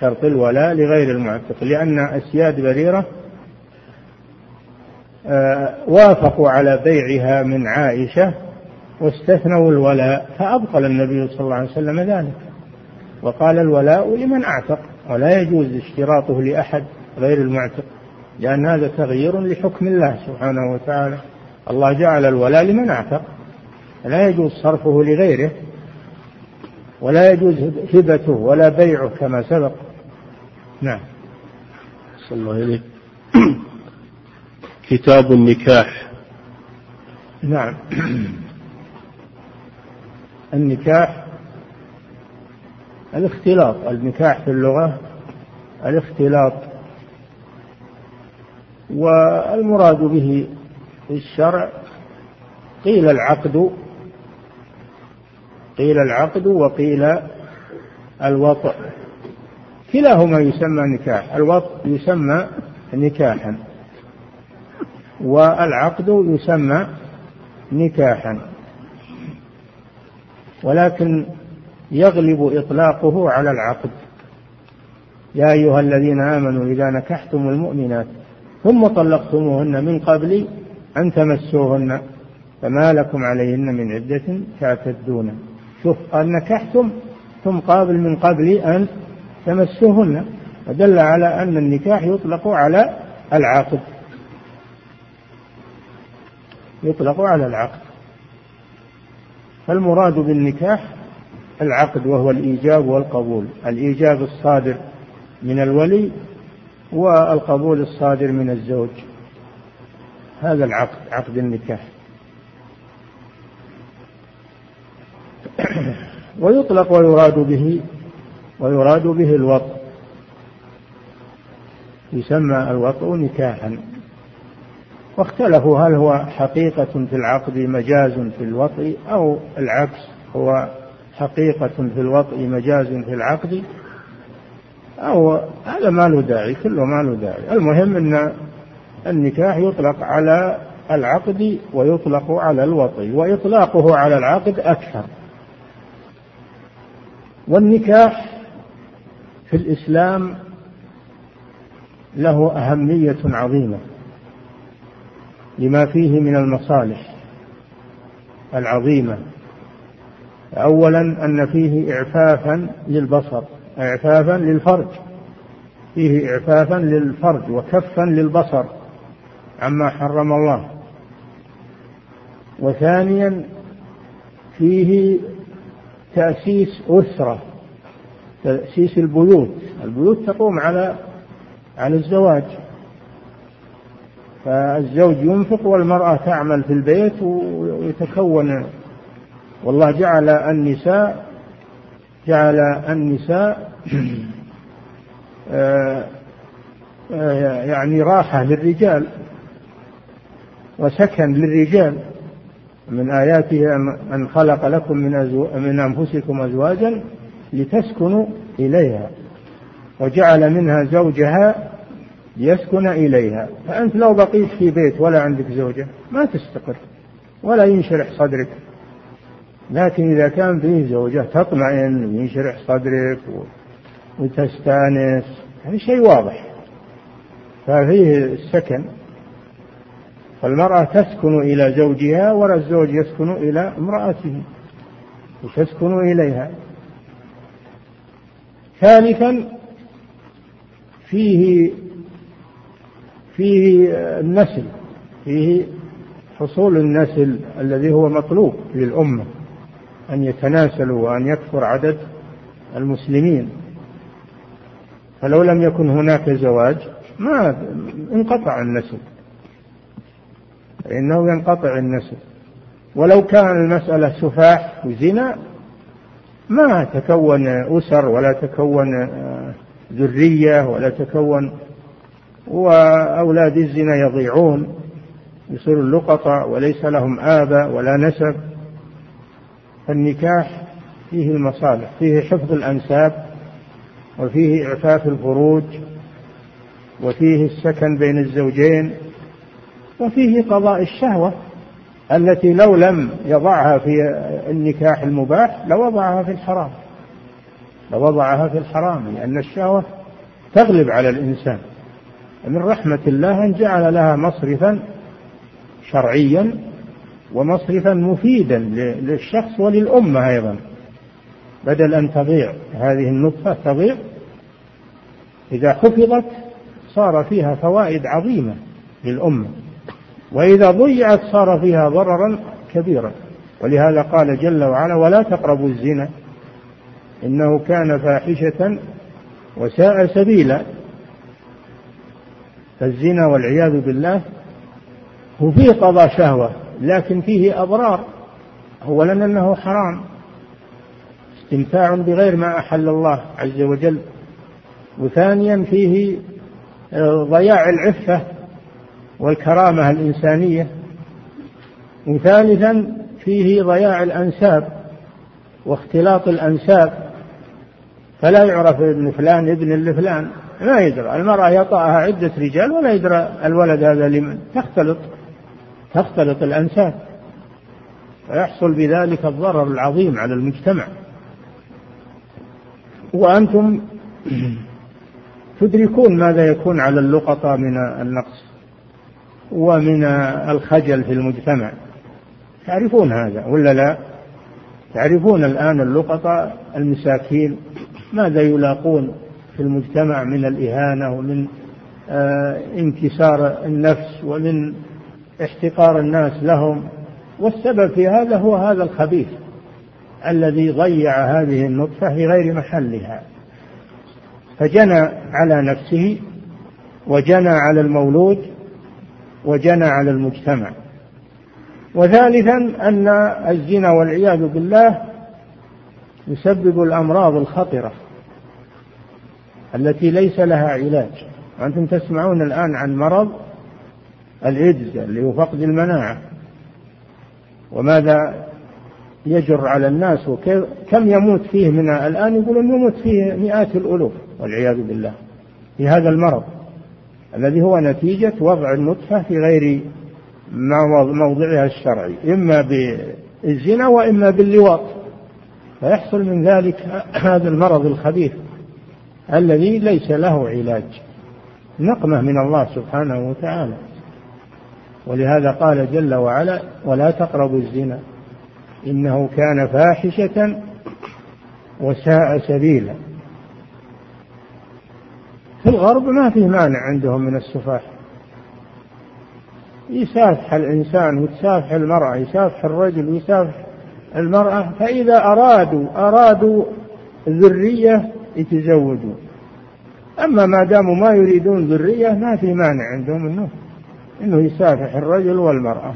شرط الولاء لغير المعتق لأن أسياد بريرة آه، وافقوا على بيعها من عائشة واستثنوا الولاء فأبطل النبي صلى الله عليه وسلم ذلك. وقال الولاء لمن أعتق؟ ولا يجوز اشتراطه لأحد غير المعتق لأن هذا تغيير لحكم الله سبحانه وتعالى. الله جعل الولاء لمن أعتق. لا يجوز صرفه لغيره ولا يجوز هبته ولا بيعه كما سبق. نعم. صلى الله عليه *clears throat* كتاب النكاح. نعم. النكاح الاختلاط النكاح في اللغة الاختلاط. والمراد به في الشرع قيل العقد قيل العقد وقيل الوطء. كلاهما يسمى نكاح الوط يسمى نكاحا والعقد يسمى نكاحا. ولكن يغلب إطلاقه على العقد. يا أيها الذين آمنوا إذا نكحتم المؤمنات ثم طلقتموهن من قبل أن تمسوهن فما لكم عليهن من عدة تعتدون. شوف قال نكحتم ثم قابل من قبل أن تمسوهن. فدل على أن النكاح يطلق على العقد. يطلق على العقد. فالمراد بالنكاح العقد وهو الإيجاب والقبول. الإيجاب الصادر من الولي والقبول الصادر من الزوج. هذا العقد عقد النكاح. *clears throat* ويطلق ويراد به ويراد به الوطء يسمى الوطء نكاحا. واختلفوا هل هو حقيقة في العقد مجاز في الوطء أو العكس هو حقيقة في الوطء مجاز في العقد أو هذا ما له داعي كله ما له داعي. المهم أن النكاح يطلق على العقد ويطلق على الوطي وإطلاقه على العقد أكثر. والنكاح في الإسلام له أهمية عظيمة. لما فيه من المصالح العظيمة. أولا أن فيه إعفافا للبصر إعفافا للفرج. فيه إعفافا للفرج وكفا للبصر عما حرم الله. وثانيا فيه تأسيس أسرة تأسيس البيوت. البيوت تقوم على على الزواج. فالزوج ينفق والمرأة تعمل في البيت ويتكون. والله جعل النساء جعل النساء آه، آه، يعني راحة للرجال وسكن للرجال. من آياته أن خلق لكم من, أزو... من أنفسكم أزواجا لتسكنوا إليها. وجعل منها زوجها ليسكن إليها. فأنت لو بقيت في بيت ولا عندك زوجة ما تستقر ولا ينشرح صدرك. لكن إذا كان فيه زوجة تطمئن وينشرح صدرك وتستأنس هذا شيء واضح. ففيه السكن. فالمرأة تسكن إلى زوجها ولا الزوج يسكن إلى امرأته وتسكن إليها. ثالثا فيه فيه النسل فيه حصول النسل الذي هو مطلوب للأمة أن يتناسلوا وأن يكثر عدد المسلمين. فلو لم يكن هناك زواج ما انقطع النسل فإنه ينقطع النسل. ولو كان المسألة سفاح وزنا ما تكون أسر ولا تكون ذرية ولا تكون وأولاد الزنا يضيعون يصير اللقطة وليس لهم آباء ولا نسب. فالنكاح فيه المصالح فيه حفظ الأنساب وفيه إعفاف الفروج وفيه السكن بين الزوجين وفيه قضاء الشهوة التي لو لم يضعها في النكاح المباح لوضعها في الحرام. لوضعها في الحرام لأن الشهوة تغلب على الإنسان. من رحمة الله أن جعل لها مصرفا شرعيا ومصرفا مفيدا للشخص وللأمة أيضا. بدل أن تضيع هذه النطفة تضيع. إذا حفظت صار فيها فوائد عظيمة للأمة. وإذا ضيعت صار فيها ضررا كبيرا. ولهذا قال جل وعلا ولا تقربوا الزنا إنه كان فاحشة وساء سبيلا. فالزنا والعياذ بالله هو فيه قضاء شهوة لكن فيه أضرار أولا أنه حرام استمتاع بغير ما أحل الله عز وجل وثانيا فيه ضياع العفة والكرامة الإنسانية وثالثا فيه ضياع الأنساب واختلاط الأنساب فلا يعرف ابن فلان ابن لفلان. ما يدرى. المرأة يطأها عدة رجال ولا يدرى الولد هذا لمن. تختلط. تختلط الأنساب. فيحصل بذلك الضرر العظيم على المجتمع. وأنتم تدركون ماذا يكون على اللقطة من النقص ومن الخجل في المجتمع. تعرفون هذا ولا لا؟ تعرفون الآن اللقطة المساكين ماذا يلاقون؟ في المجتمع من الإهانة ومن آه انكسار النفس ومن احتقار الناس لهم. والسبب في هذا هو هذا الخبيث الذي ضيع هذه النطفة في غير محلها. فجنى على نفسه وجنى على المولود وجنى على المجتمع. وثالثا أن الزنا والعياذ بالله يسبب الأمراض الخطرة. التي ليس لها علاج. وأنتم تسمعون الآن عن مرض الإيدز اللي هو فقد المناعة. وماذا يجر على الناس وكم يموت فيه من الآن يقولون يموت فيه مئات الألوف والعياذ بالله في هذا المرض. الذي هو نتيجة وضع النطفة في غير موضعها الشرعي إما بالزنا وإما باللواط. فيحصل من ذلك هذا المرض الخبيث. الذي ليس له علاج. نقمة من الله سبحانه وتعالى. ولهذا قال جل وعلا ولا تقربوا الزنا. إنه كان فاحشة وساء سبيلا. في الغرب ما في مانع عندهم من السفاح. يسافح الإنسان وتسافح المرأة يسافح الرجل ويسافح المرأة فإذا أرادوا أرادوا ذرية يتزوجوا. أما ما داموا ما يريدون ذرية ما في مانع عندهم أنه أنه يسافح الرجل والمرأة.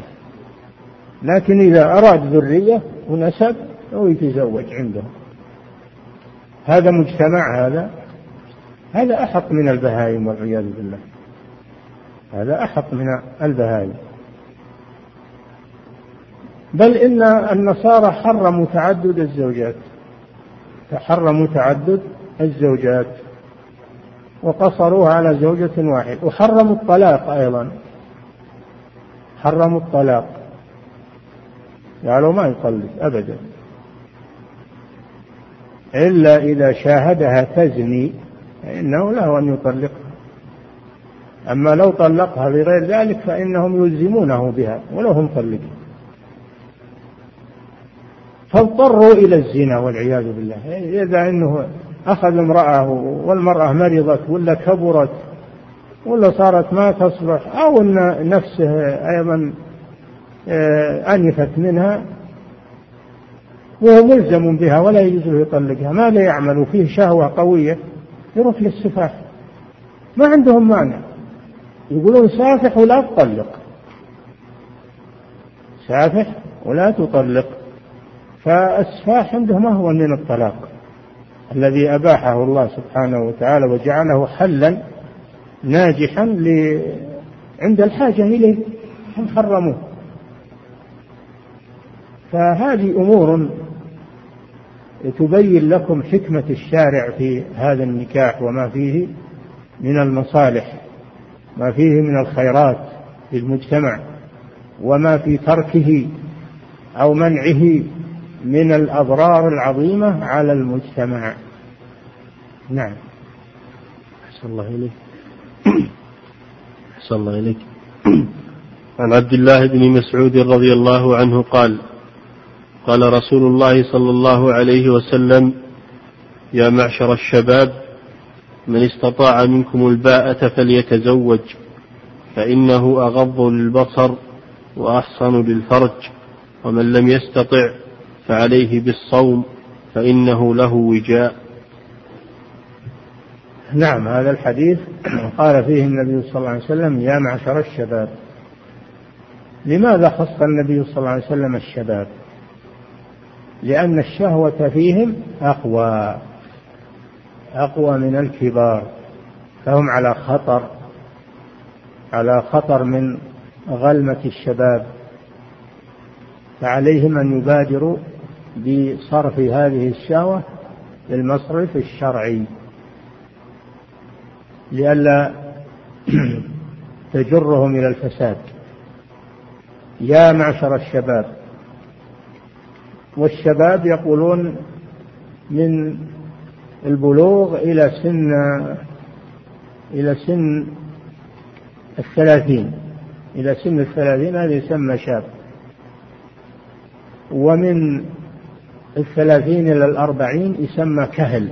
لكن إذا أراد ذرية ونسب هو يتزوج عندهم. هذا مجتمع هذا. هذا أحق من البهائم والعياذ بالله. هذا أحق من البهائم. بل إن النصارى حرموا تعدد الزوجات. حرموا تعدد الزوجات وقصروها على زوجة واحدة وحرموا الطلاق أيضا. حرموا الطلاق. قالوا ما يطلق أبدا. إلا إذا شاهدها تزني فإنه له أن يطلقها. أما لو طلقها بغير ذلك فإنهم يلزمونه بها ولو هم طلقوا فاضطروا إلى الزنا والعياذ بالله. إذا أنه أخذ امرأة والمرأة مرضت ولا كبرت ولا صارت ما تصلح أو أن نفسه أيضا آه، أنفت منها وهو ملزم بها ولا يجوز له يطلقها. ماذا يعمل فيه شهوة قوية يروح للسفاح. ما عندهم مانع. يقولون سافح ولا تطلق. سافح ولا تطلق. فالسفاح عندهم أهون من الطلاق. الذي أباحه الله سبحانه وتعالى وجعله حلا ناجحا عند الحاجة إليه هم حرموه. فهذه أمور تبين لكم حكمة الشارع في هذا النكاح وما فيه من المصالح ما فيه من الخيرات في المجتمع وما في تركه أو منعه من الأضرار العظيمة على المجتمع. نعم. أحسن الله إليك. أحسن الله إليك. عن عبد الله بن مسعود رضي الله عنه قال قال رسول الله صلى الله عليه وسلم يا معشر الشباب من استطاع منكم الباءة فليتزوج فإنه أغض للبصر وأحصن للفرج ومن لم يستطع فعليه بالصوم فإنه له وجاء. نعم هذا الحديث قال فيه النبي صلى الله عليه وسلم يا معشر الشباب لماذا خص النبي صلى الله عليه وسلم الشباب؟ لأن الشهوة فيهم أقوى أقوى من الكبار فهم على خطر على خطر من غلمة الشباب فعليهم أن يبادروا بصرف هذه الشهوة بالمصرف الشرعي. لئلا *clears throat* تجرهم إلى الفساد. يا معشر الشباب والشباب يقولون من البلوغ إلى سن إلى سن الثلاثين إلى سن الثلاثين هذا يسمى شاب. ومن الثلاثين إلى الأربعين يسمى كهل.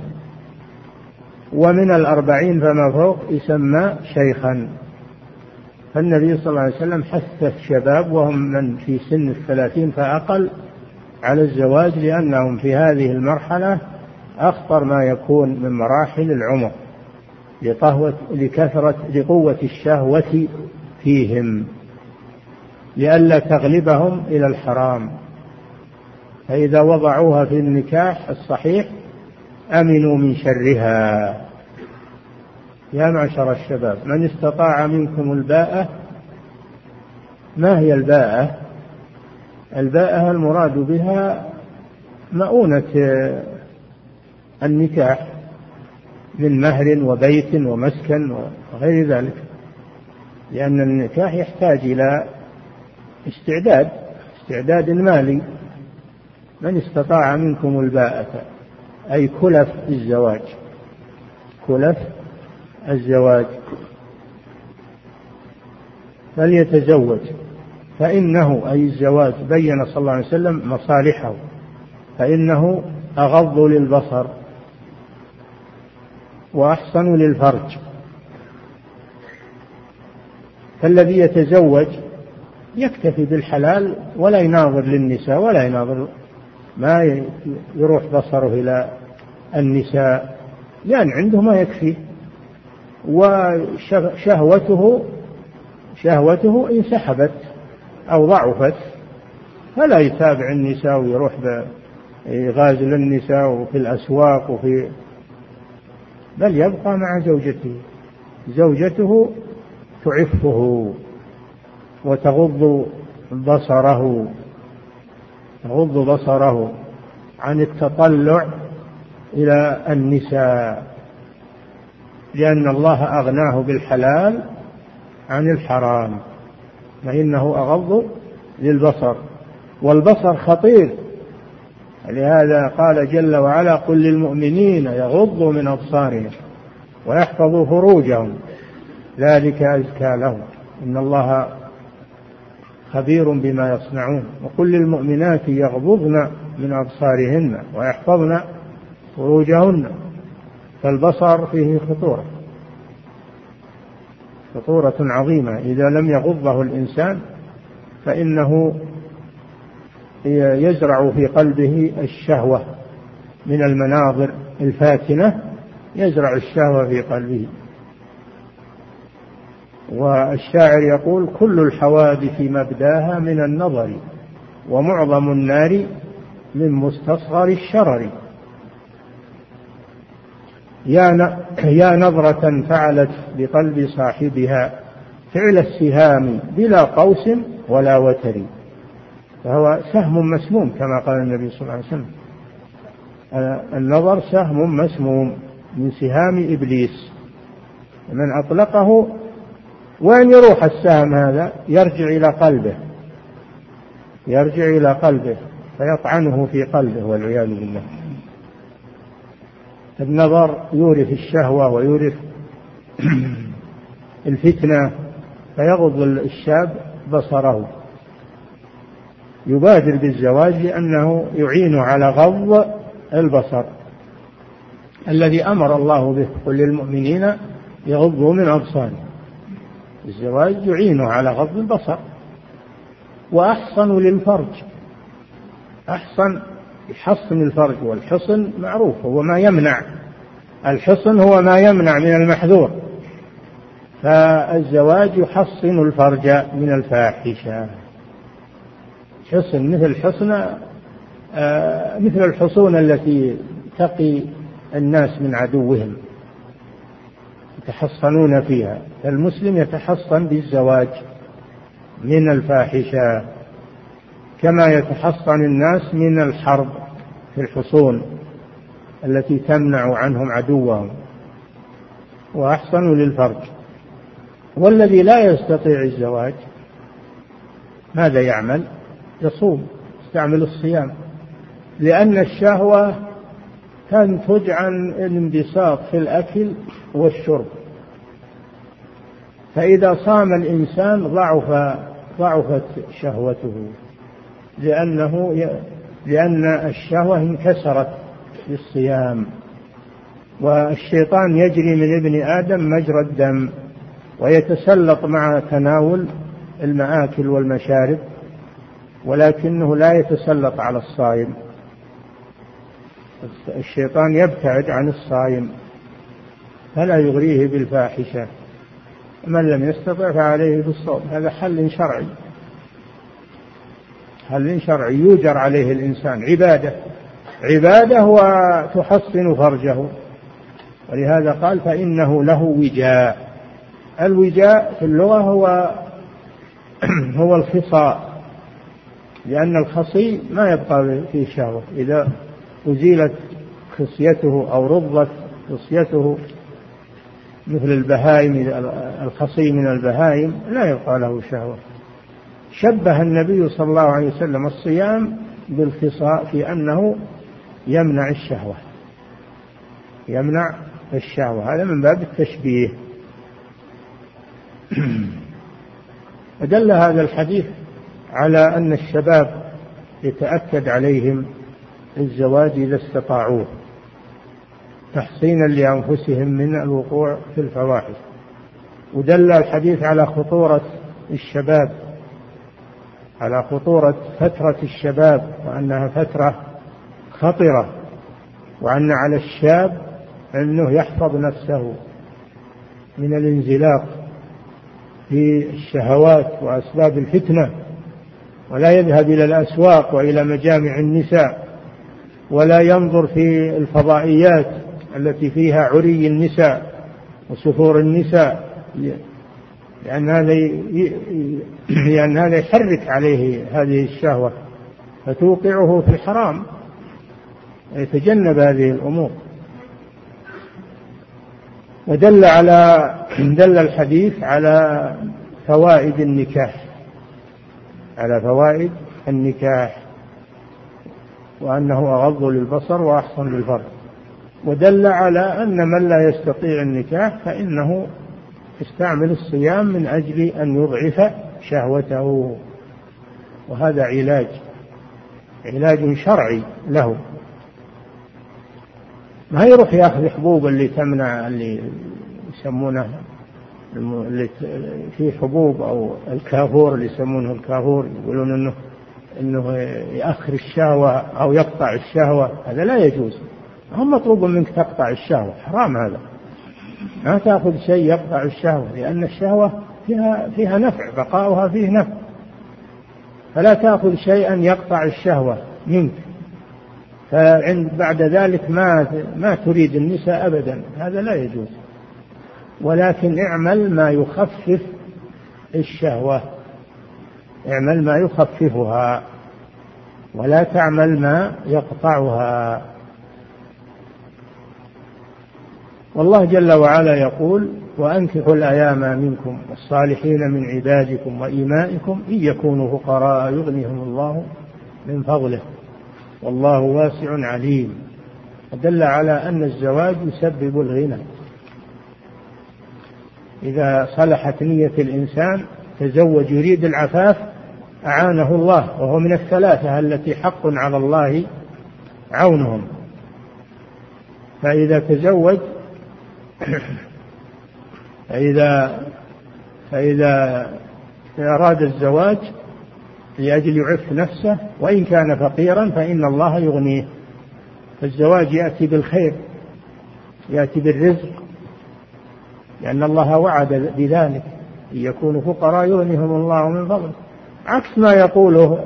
ومن الأربعين فما فوق يسمى شيخا. فالنبي صلى الله عليه وسلم حث الشباب وهم من في سن الثلاثين فأقل على الزواج لأنهم في هذه المرحلة أخطر ما يكون من مراحل العمر لقهوة لكثرة لقوة الشهوة فيهم لئلا تغلبهم إلى الحرام. فإذا وضعوها في النكاح الصحيح أمنوا من شرها. يا معشر الشباب من استطاع منكم الباءة ما هي الباءة؟ الباءة المراد بها مؤونة النكاح من مهر وبيت ومسكن وغير ذلك لأن النكاح يحتاج إلى استعداد استعداد مالي. من استطاع منكم الباءة؟ أي كلف الزواج. كلف الزواج. فليتزوج. فإنه أي الزواج بين صلى الله عليه وسلم مصالحه. فإنه أغض للبصر. وأحصن للفرج. فالذي يتزوج يكتفي بالحلال ولا يناظر للنساء ولا يناظر ما يروح بصره إلى النساء لأن عنده ما يكفي. وشهوته شهوته انسحبت أو ضعفت فلا يتابع النساء ويروح يغازل النساء وفي الأسواق وفي بل يبقى مع زوجته. زوجته تعفه وتغض بصره. تغض بصره عن التطلع إلى النساء لأن الله أغناه بالحلال عن الحرام فإنه أغض للبصر والبصر خطير لهذا قال جل وعلا قل للمؤمنين يغضوا من أبصارهم ويحفظوا فروجهم ذلك أزكى لهم إن الله خبير بما يصنعون. وقل للمؤمنات يغضضن من أبصارهن ويحفظن فروجهن فالبصر فيه خطورة. خطورة عظيمة. إذا لم يغضه الإنسان فإنه يزرع في قلبه الشهوة من المناظر الفاتنة يزرع الشهوة في قلبه. والشاعر يقول كل الحوادث مبداها من النظر ومعظم النار من مستصغر الشرر. يا يا نظرة فعلت بقلب صاحبها فعل السهام بلا قوس ولا وتر. فهو سهم مسموم كما قال النبي صلى الله عليه وسلم. النظر سهم مسموم من سهام إبليس. من أطلقه وين يروح السهم هذا؟ يرجع إلى قلبه. يرجع إلى قلبه فيطعنه في قلبه والعياذ بالله. النظر يورث الشهوة ويورث *clears throat* الفتنة فيغض الشاب بصره. يبادر بالزواج لأنه يعين على غض البصر. الذي أمر الله به قل للمؤمنين يغضوا من أبصارهم. الزواج يعين على غض البصر. وأحصن للفرج. أحصن يحصن الفرج والحصن معروف هو ما يمنع. الحصن هو ما يمنع من المحذور. فالزواج يحصن الفرج من الفاحشة. حصن مثل حصن آه، مثل الحصون التي تقي الناس من عدوهم. يتحصنون فيها. المسلم يتحصن بالزواج من الفاحشة كما يتحصن الناس من الحرب في الحصون التي تمنع عنهم عدوهم. وأحصن للفرج. والذي لا يستطيع الزواج ماذا يعمل؟ يصوم يستعمل الصيام. لأن الشهوة تنتج عن الانبساط في الأكل والشرب. فإذا صام الإنسان ضعف ضعفت شهوته لأنه لأن الشهوة انكسرت بالصيام والشيطان يجري من ابن آدم مجرى الدم ويتسلط مع تناول المآكل والمشارب ولكنه لا يتسلط على الصائم الشيطان يبتعد عن الصائم فلا يغريه بالفاحشة. من لم يستطع فعليه بالصوم هذا حل شرعي. حل شرعي. يوجر عليه الإنسان عبادة. عبادة وتحصن فرجه. ولهذا قال فإنه له وجاء. الوجاء في اللغة هو *clears throat* هو الخصاء. لأن الخصي ما يبقى فيه شهوة. إذا أزيلت خصيته أو رضت خصيته مثل البهائم الخصي من البهائم لا يبقى له شهوة. شبه النبي صلى الله عليه وسلم الصيام بالخصاء في أنه يمنع الشهوة. يمنع الشهوة. هذا من باب التشبيه. *clears throat* ودل هذا الحديث على أن الشباب يتأكد عليهم الزواج إذا استطاعوه. تحصينا لأنفسهم من الوقوع في الفواحش. ودل الحديث على خطورة الشباب على خطورة فترة الشباب وأنها فترة خطرة وأن على الشاب أنه يحفظ نفسه من الانزلاق في الشهوات وأسباب الفتنة ولا يذهب إلى الأسواق وإلى مجامع النساء ولا ينظر في الفضائيات التي فيها عري النساء وسفور النساء لأن هذا لأن هذا يحرك عليه هذه الشهوة فتوقعه في الحرام يتجنب هذه الأمور. ودل على دل الحديث على فوائد النكاح على فوائد النكاح وأنه أغض للبصر وأحصن للفرج. ودل على أن من لا يستطيع النكاح فإنه يستعمل الصيام من أجل أن يضعف شهوته. وهذا علاج علاج شرعي له. ما يروح ياخذ حبوب اللي تمنع اللي يسمونه اللي فيه حبوب أو الكافور اللي يسمونه الكافور يقولون إنه إنه يأخر الشهوة أو يقطع الشهوة هذا لا يجوز. هم مطلوب منك تقطع الشهوة حرام هذا. ما تأخذ شيء يقطع الشهوة لأن الشهوة فيها فيها نفع بقاؤها فيه نفع. فلا تأخذ شيئا يقطع الشهوة منك. فعند بعد ذلك ما ما تريد النساء ابدا هذا لا يجوز. ولكن اعمل ما يخفف الشهوة. اعمل ما يخففها ولا تعمل ما يقطعها. والله جل وعلا يقول وأنكحوا الأيام منكم والصالحين من عبادكم وإيمائكم إن يكونوا فقراء يغنيهم الله من فضله. والله واسع عليم. دل على أن الزواج يسبب الغنى. إذا صلحت نية الإنسان تزوج يريد العفاف أعانه الله وهو من الثلاثة التي حق على الله عونهم. فإذا تزوج فإذا فإذا أراد الزواج لأجل يعف نفسه وإن كان فقيرا فإن الله يغنيه. فالزواج يأتي بالخير يأتي بالرزق لأن الله وعد بذلك إن يكونوا فقراء يغنيهم الله من فضله. عكس ما يقوله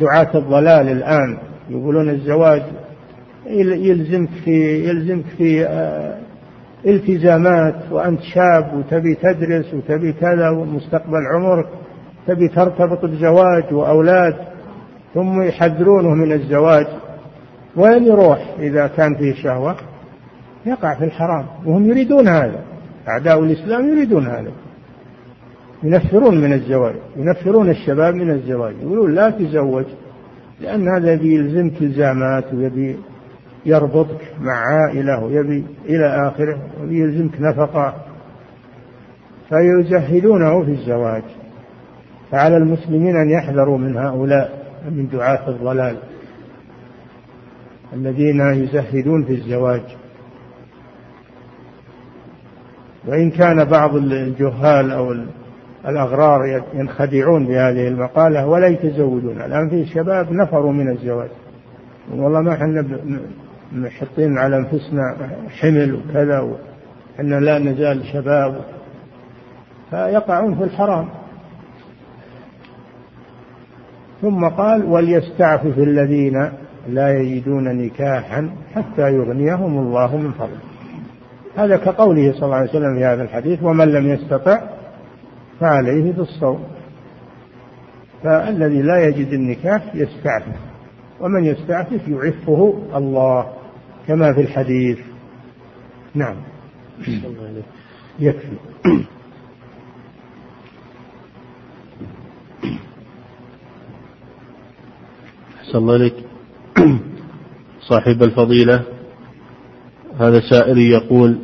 دعاة الضلال الآن يقولون الزواج يلزمك في يلزمك في آه، التزامات وأنت شاب وتبي تدرس وتبي كذا ومستقبل عمرك تبي ترتبط بزواج وأولاد ثم يحذرونه من الزواج. وين يروح إذا كان فيه شهوة؟ يقع في الحرام وهم يريدون هذا. أعداء الإسلام يريدون هذا. ينفرون من الزواج ينفرون الشباب من الزواج يقولون لا تزوج لأن هذا يبي يلزمك الزامات ويبي يربطك مع عائلة ويبي إلى آخره ويبي يلزمك نفقة. فيزهدونه في الزواج. فعلى المسلمين أن يحذروا من هؤلاء من دعاة الضلال الذين يزهدون في الزواج. وإن كان بعض الجهال أو الأغرار ينخدعون بهذه المقالة ولا يتزوجون. الآن في شباب نفروا من الزواج. والله ما إحنا محطين على أنفسنا حمل وكذا وإحنا لا نزال شباب. فيقعون في الحرام. ثم قال وليستعفف الذين لا يجدون نكاحا حتى يغنيهم الله من فضله. هذا كقوله صلى الله عليه وسلم في هذا الحديث ومن لم يستطع فعليه بالصوم فالذي لا يجد النكاح يستعفف ومن يستعفف يعفه الله. كما في الحديث. نعم. يكفي. أحسن الله لك صاحب الفضيلة هذا سائل يقول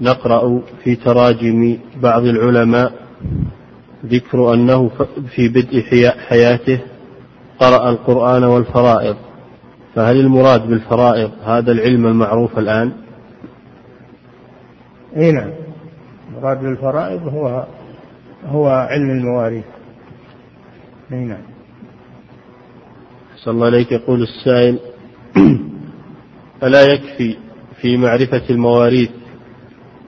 نقرأ في تراجم بعض العلماء ذكر أنه في بدء حياته قرأ القرآن والفرائض. فهل المراد بالفرائض هذا العلم المعروف الآن؟ إي نعم. المراد بالفرائض هو هو علم المواريث. إي نعم. صلى الله عليك يقول السائل *clears throat* ألا يكفي في معرفة المواريث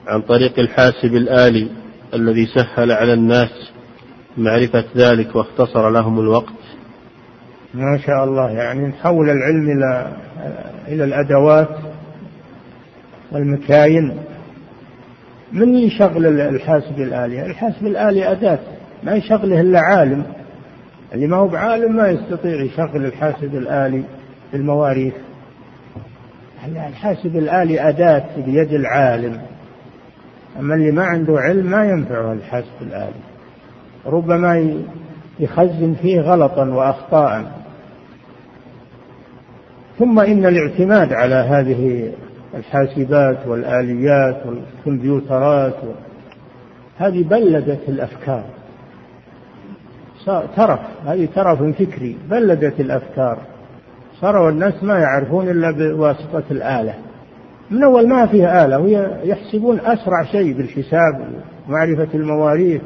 عن طريق الحاسب الآلي الذي سهل على الناس معرفة ذلك واختصر لهم الوقت؟ ما شاء الله. يعني نحول العلم إلى إلى الأدوات والمكاين من يشغل الحاسب الآلي؟ الحاسب الآلي أداة. ما يشغله إلا عالم. اللي ما هو بعالم ما يستطيع يشغل الحاسب الآلي في المواريث. الحاسب الآلي أداة بيد العالم. أما اللي ما عنده علم ما ينفعه الحاسب الآلي. ربما يخزن فيه غلطا وأخطاء. ثم إن الاعتماد على هذه الحاسبات والآليات والكمبيوترات هذه بلدت الأفكار. ترف هذه ترف فكري بلدت الأفكار. صاروا الناس ما يعرفون إلا بواسطة الآلة. من أول ما فيه آلة وهي يحسبون أسرع شيء بالحساب ومعرفة المواريث.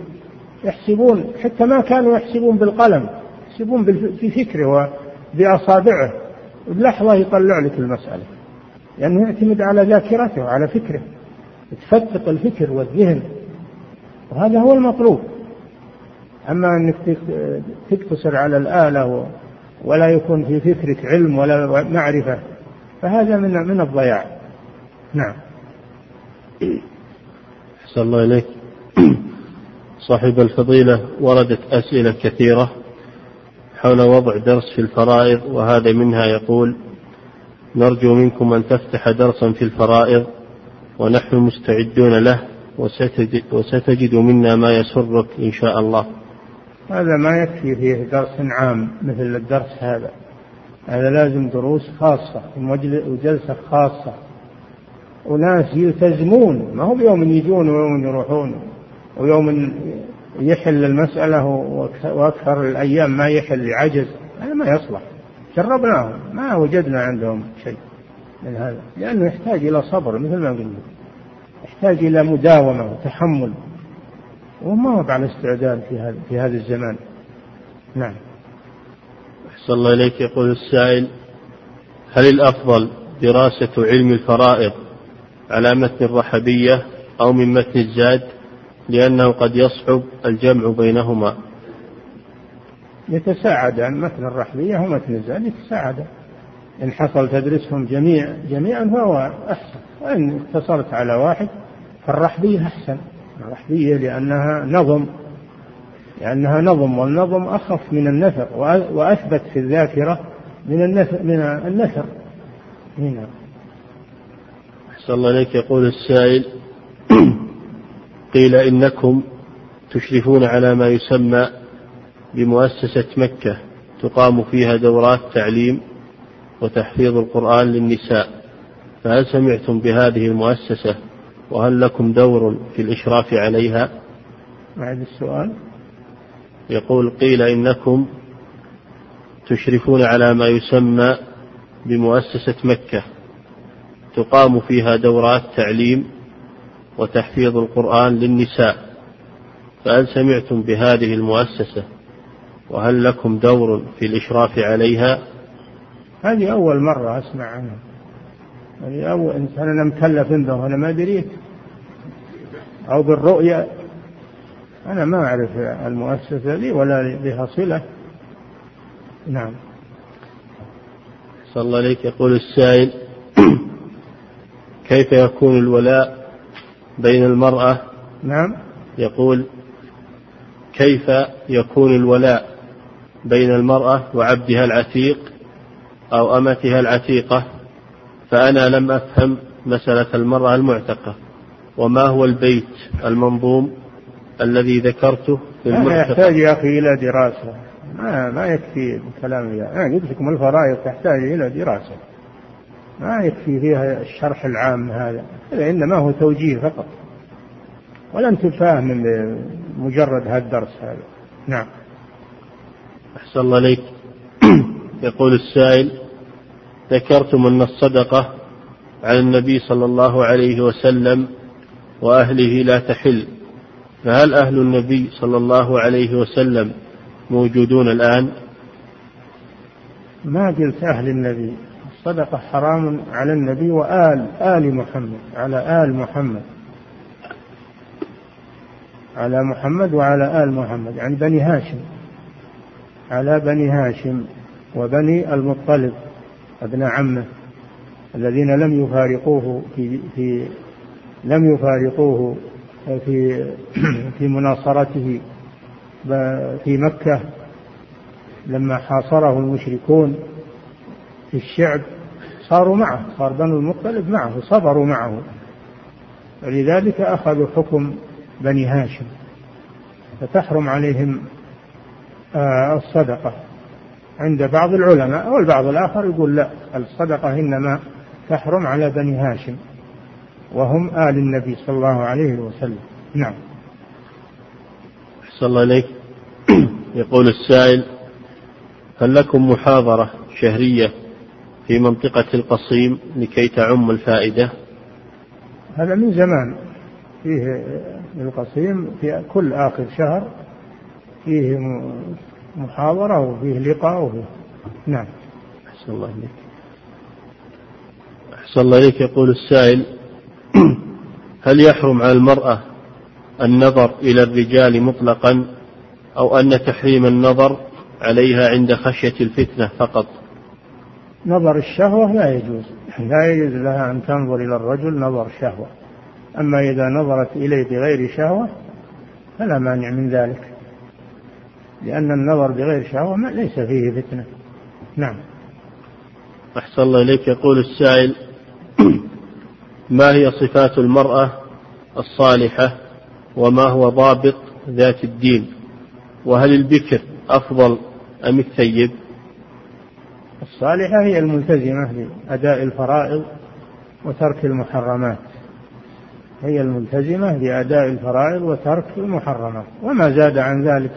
يحسبون حتى ما كانوا يحسبون بالقلم يحسبون في فكره وبأصابعه. بلحظة يطلع لك المسألة. لأنه يعتمد على ذاكرته وعلى فكره. تفتق الفكر والذهن. وهذا هو المطلوب. أما أنك تقتصر على الآلة ولا يكون في فكرك علم ولا معرفة فهذا من من الضياع. نعم. أحسن الله إليك. *clears throat* صاحب الفضيلة وردت أسئلة كثيرة. حول وضع درس في الفرائض وهذا منها يقول نرجو منكم أن تفتح درسا في الفرائض ونحن مستعدون له وستجد, منا ما يسرك إن شاء الله. هذا ما يكفي فيه درس عام مثل الدرس هذا. هذا لازم دروس خاصة وجلسة خاصة. وناس يلتزمون ما هو بيوم يجون ويوم يروحون ويوم يحل المسألة وأكثر الأيام ما يحل عجز هذا ما يصلح. جربناهم ما وجدنا عندهم شيء من هذا. لأنه يحتاج إلى صبر مثل ما قلنا. يحتاج إلى مداومة وتحمل. وما هو على استعداد في هذا في هذا الزمان. نعم. أحسن الله إليك. يقول السائل هل الأفضل دراسة علم الفرائض على متن الرحبية أو من متن الزاد؟ لأنه قد يصعب الجمع بينهما. يتساعدان متن الرحبية ومتن الزاد يتساعدان. إن حصل تدرسهم جميع جميعا فهو أحسن. وإن اقتصرت على واحد فالرحبية أحسن. الرحبية لأنها نظم. لأنها نظم والنظم أخف من النثر وأثبت في الذاكرة من النثر من النثر هنا. أحسن الله إليك. يقول السائل قيل إنكم تشرفون على ما يسمى بمؤسسة مكة تقام فيها دورات تعليم وتحفيظ القرآن للنساء. فهل سمعتم بهذه المؤسسة؟ وهل لكم دور في الإشراف عليها؟ بعد السؤال. يقول قيل إنكم تشرفون على ما يسمى بمؤسسة مكة تقام فيها دورات تعليم وتحفيظ القرآن للنساء. فهل سمعتم بهذه المؤسسة؟ وهل لكم دور في الإشراف عليها؟ هذه أول مرة أسمع عنها. هذه أول إنسان أنا مكلف عنده أنا ما دريت. أو بالرؤية. أنا ما أعرف المؤسسة لي ولا بها صلة. نعم. صلى الله عليك يقول السائل *clears throat* كيف يكون الولاء بين المرأة نعم. يقول كيف يكون الولاء بين المرأة وعبدها العتيق أو أمتها العتيقة؟ فأنا لم أفهم مسألة المرأة المعتقة. وما هو البيت المنظوم الذي ذكرته في المعتقة يحتاج يا أخي إلى دراسة. ما ما يكفي الكلام يعني قلت لكم الفرائض تحتاج إلى دراسة. ما يكفي فيها الشرح العام هذا هذا إنما هو توجيه فقط. ولن تفهم بمجرد هذا الدرس هذا. نعم. أحسن الله عليك. *clears throat* يقول السائل ذكرتم أن الصدقة على النبي صلى الله عليه وسلم وأهله لا تحل فهل أهل النبي صلى الله عليه وسلم موجودون الآن؟ ما قلت أهل النبي. الصدقة حرام على النبي وآل آل محمد على آل محمد. على محمد وعلى آل محمد يعني بني هاشم. على بني هاشم وبني المطلب ابناء عمه الذين لم يفارقوه في في لم يفارقوه في في مناصرته في مكة لما حاصره المشركون في الشعب صاروا معه صار بنو المطلب معه صبروا معه. ولذلك أخذوا حكم بني هاشم. فتحرم عليهم آه، الصدقة. عند بعض العلماء والبعض الآخر يقول لا الصدقة إنما تحرم على بني هاشم. وهم آل النبي صلى الله عليه وسلم. نعم. أحسن الله إليك. يقول السائل هل لكم محاضرة شهرية في منطقة القصيم لكي تعم الفائدة؟ هذا من زمان. فيه القصيم في كل آخر شهر فيه محاضرة وفيه لقاء وفيه. نعم. أحسن الله إليك. أحسن الله إليك. يقول السائل *clears throat* هل يحرم على المرأة النظر إلى الرجال مطلقا أو أن تحريم النظر عليها عند خشية الفتنة فقط؟ نظر الشهوة لا يجوز. لا يجوز لها أن تنظر إلى الرجل نظر شهوة. أما إذا نظرت إليه بغير شهوة فلا مانع من ذلك. لأن النظر بغير شهوة ليس فيه فتنة. نعم. أحسن الله إليك. يقول السائل ما هي صفات المرأة الصالحة وما هو ضابط ذات الدين؟ وهل البكر أفضل أم الثيب؟ الصالحة هي الملتزمة بأداء الفرائض وترك المحرمات. هي الملتزمة بأداء الفرائض وترك المحرمات. وما زاد عن ذلك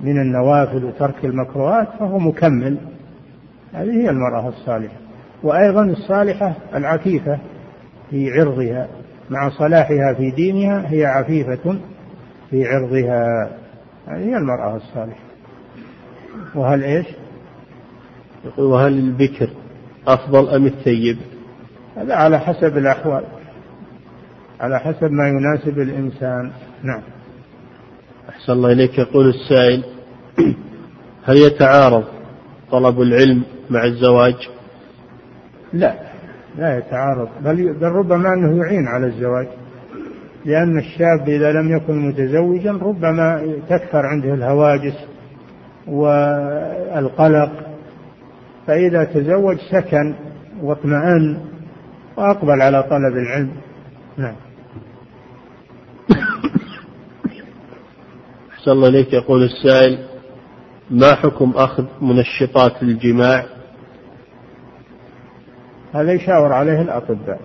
من النوافل وترك المكروهات فهو مكمل. هذه هي المرأة الصالحة. وأيضا الصالحة العفيفة في عرضها. مع صلاحها في دينها هي عفيفة في عرضها. هذه هي المرأة الصالحة. وهل إيش؟ يقول وهل البكر أفضل أم الثيب؟ هذا على حسب الأحوال على حسب ما يناسب الإنسان نعم أحسن الله إليك يقول السائل *clears throat* هل يتعارض طلب العلم مع الزواج؟ لا لا يتعارض بل, بل ربما أنه يعين على الزواج لأن الشاب إذا لم يكن متزوجا ربما تكثر عنده الهواجس والقلق فإذا تزوج سكن واطمأن وأقبل على طلب العلم. نعم. أحسن الله إليك. يقول السائل ما حكم أخذ منشطات الجماع؟ هذا يشاور عليه الأطباء.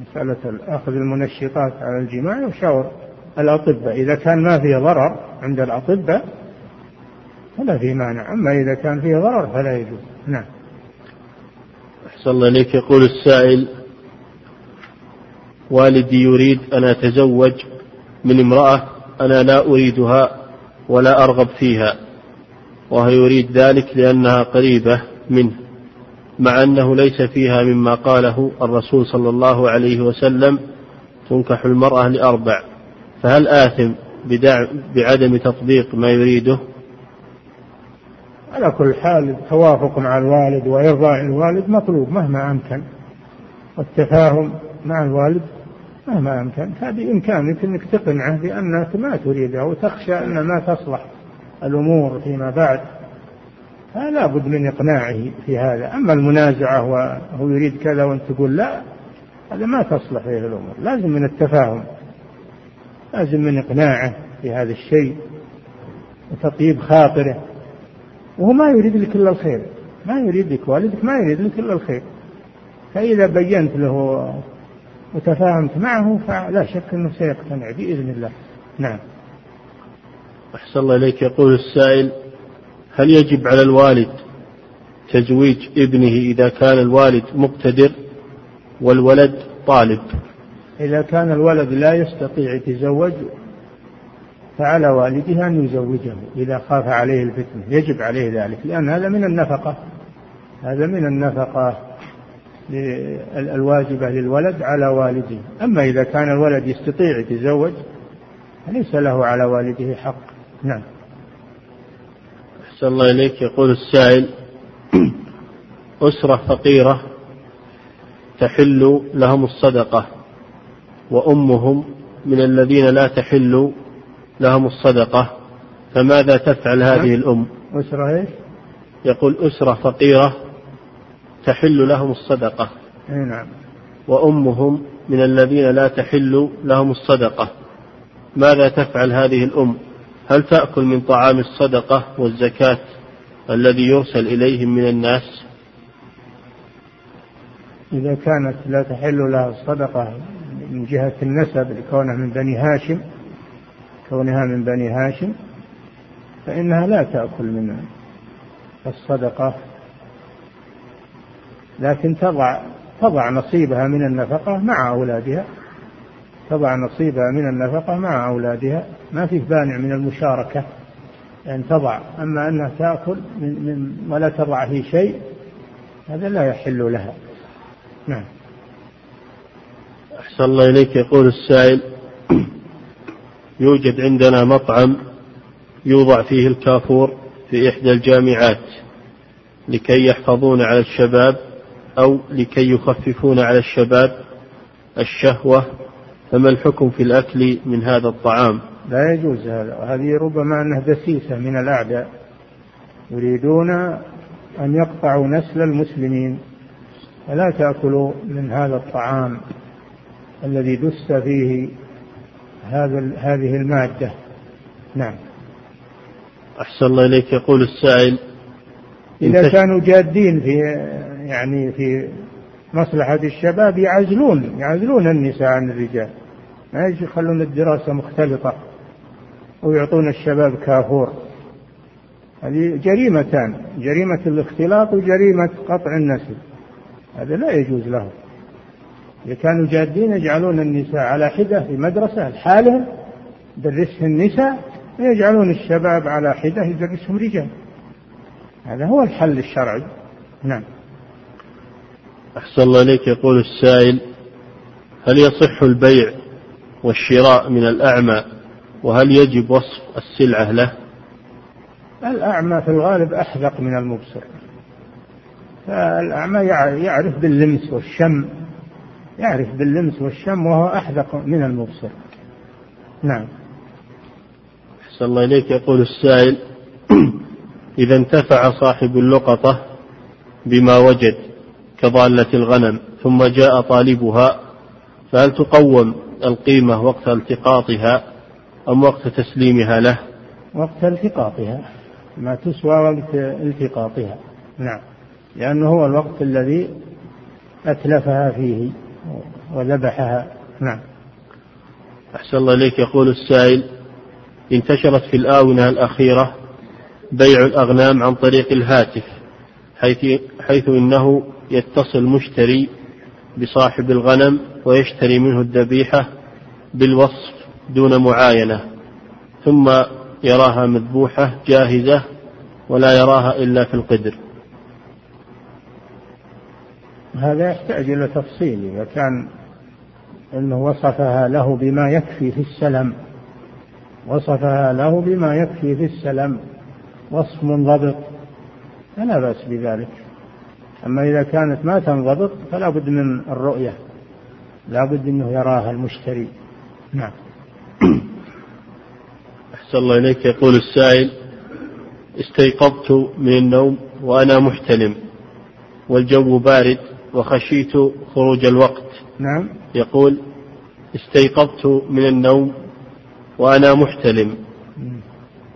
مسألة أخذ المنشطات على الجماع يشاور الأطباء. إذا كان ما فيه ضرر عند الأطباء فلا في مانع. أما إذا كان فيه ضرر فلا يجوز. نعم. أحسن الله إليك. يقول السائل والدي يريد أن أتزوج من امرأة أنا لا أريدها ولا أرغب فيها وهو يريد ذلك لأنها قريبة منه مع أنه ليس فيها مما قاله الرسول صلى الله عليه وسلم تنكح المرأة لأربع فهل آثم بعدم تطبيق ما يريده؟ على كل حال التوافق مع الوالد وإرضاء الوالد مطلوب مهما أمكن. والتفاهم مع الوالد مهما أمكن. هذه إمكانك أنك تقنعه بأنك ما تريدها وتخشى أن ما تصلح الأمور فيما بعد. فلا بد من إقناعه في هذا. أما المنازعة وهو يريد كذا وأنت تقول لا هذا ما تصلح فيه الأمور. لازم من التفاهم. لازم من إقناعه في هذا الشيء. وتطيب خاطره. وهو ما يريد لك إلا الخير. ما يريد لك والدك ما يريد لك إلا الخير. فإذا بينت له وتفاهمت معه فلا شك أنه سيقتنع بإذن الله. نعم. أحسن الله إليك. يقول السائل هل يجب على الوالد تزويج ابنه إذا كان الوالد مقتدر والولد طالب؟ إذا كان الولد لا يستطيع يتزوج فعلى والده أن يزوجه إذا خاف عليه الفتنة يجب عليه ذلك لأن هذا من النفقة هذا من النفقة الواجبة للولد على والده. أما إذا كان الولد يستطيع يتزوج فليس له على والده حق. نعم. أحسن الله إليك. يقول السائل أسرة فقيرة تحل لهم الصدقة وأمهم من الذين لا تحل لهم الصدقة فماذا تفعل هذه الأم؟ أسرة إيش؟ يقول أسرة فقيرة تحل لهم الصدقة. نعم. وأمهم من الذين لا تحل لهم الصدقة. ماذا تفعل هذه الأم؟ هل تأكل من طعام الصدقة والزكاة الذي يرسل إليهم من الناس؟ إذا كانت لا تحل لها الصدقة من جهة النسب لكونها من بني هاشم كونها من بني هاشم فإنها لا تأكل من الصدقة. لكن تضع تضع نصيبها من النفقة مع أولادها تضع نصيبها من النفقة مع أولادها. ما فيه بانع من المشاركة أن يعني تضع. أما أنها تأكل من, من ولا تضع فيه شيء هذا لا يحل لها. نعم. أحسن الله إليك. يقول السائل يوجد عندنا مطعم يوضع فيه الكافور في إحدى الجامعات لكي يحفظون على الشباب أو لكي يخففون على الشباب الشهوة فما الحكم في الأكل من هذا الطعام؟ لا يجوز هذا. هذه ربما أنها دسيسة من الأعداء. يريدون أن يقطعوا نسل المسلمين. فلا تأكلوا من هذا الطعام الذي دس فيه هذا هذه المادة. نعم. أحسن الله إليك. يقول السائل إذا كانوا جادين في يعني في مصلحة الشباب يعزلون يعزلون النساء عن الرجال. ما يخلون الدراسة مختلطة ويعطون الشباب كافور. هذه جريمتان جريمة الاختلاط وجريمة قطع النسل. هذا لا يجوز له إذا كانوا جادين يجعلون النساء على حدة في مدرسة لحالهم يدرسهم النساء ويجعلون الشباب على حدة يدرسهم رجال. هذا هو الحل الشرعي. نعم. أحسن الله إليك. يقول السائل هل يصح البيع والشراء من الأعمى وهل يجب وصف السلعة له؟ الأعمى في الغالب أحذق من المبصر. فالأعمى يعرف باللمس والشم. يعرف باللمس والشم وهو أحذق من المبصر. نعم. أحسن الله إليك. يقول السائل إذا انتفع صاحب اللقطة بما وجد كضالة الغنم ثم جاء طالبها فهل تقوم القيمة وقت التقاطها أم وقت تسليمها له؟ وقت التقاطها ما تسوى وقت التقاطها. نعم. لأنه هو الوقت الذي أتلفها فيه. وذبحها. نعم. أحسن الله إليك. يقول السائل انتشرت في الآونة الأخيرة بيع الأغنام عن طريق الهاتف حيث, حيث إنه يتصل مشتري بصاحب الغنم ويشتري منه الذبيحة بالوصف دون معاينة ثم يراها مذبوحة جاهزة ولا يراها إلا في القدر. هذا يحتاج إلى تفصيل إذا كان أنه وصفها له بما يكفي في السلم وصفها له بما يكفي في السلم وصف منضبط فلا بأس بذلك. أما إذا كانت ما تنضبط فلا بد من الرؤية لا بد أنه يراها المشتري. نعم. *coughs* أحسن الله إليك. يقول السائل استيقظت من النوم وأنا محتلم والجو بارد وخشيت خروج الوقت. نعم. يقول استيقظت من النوم وأنا محتلم.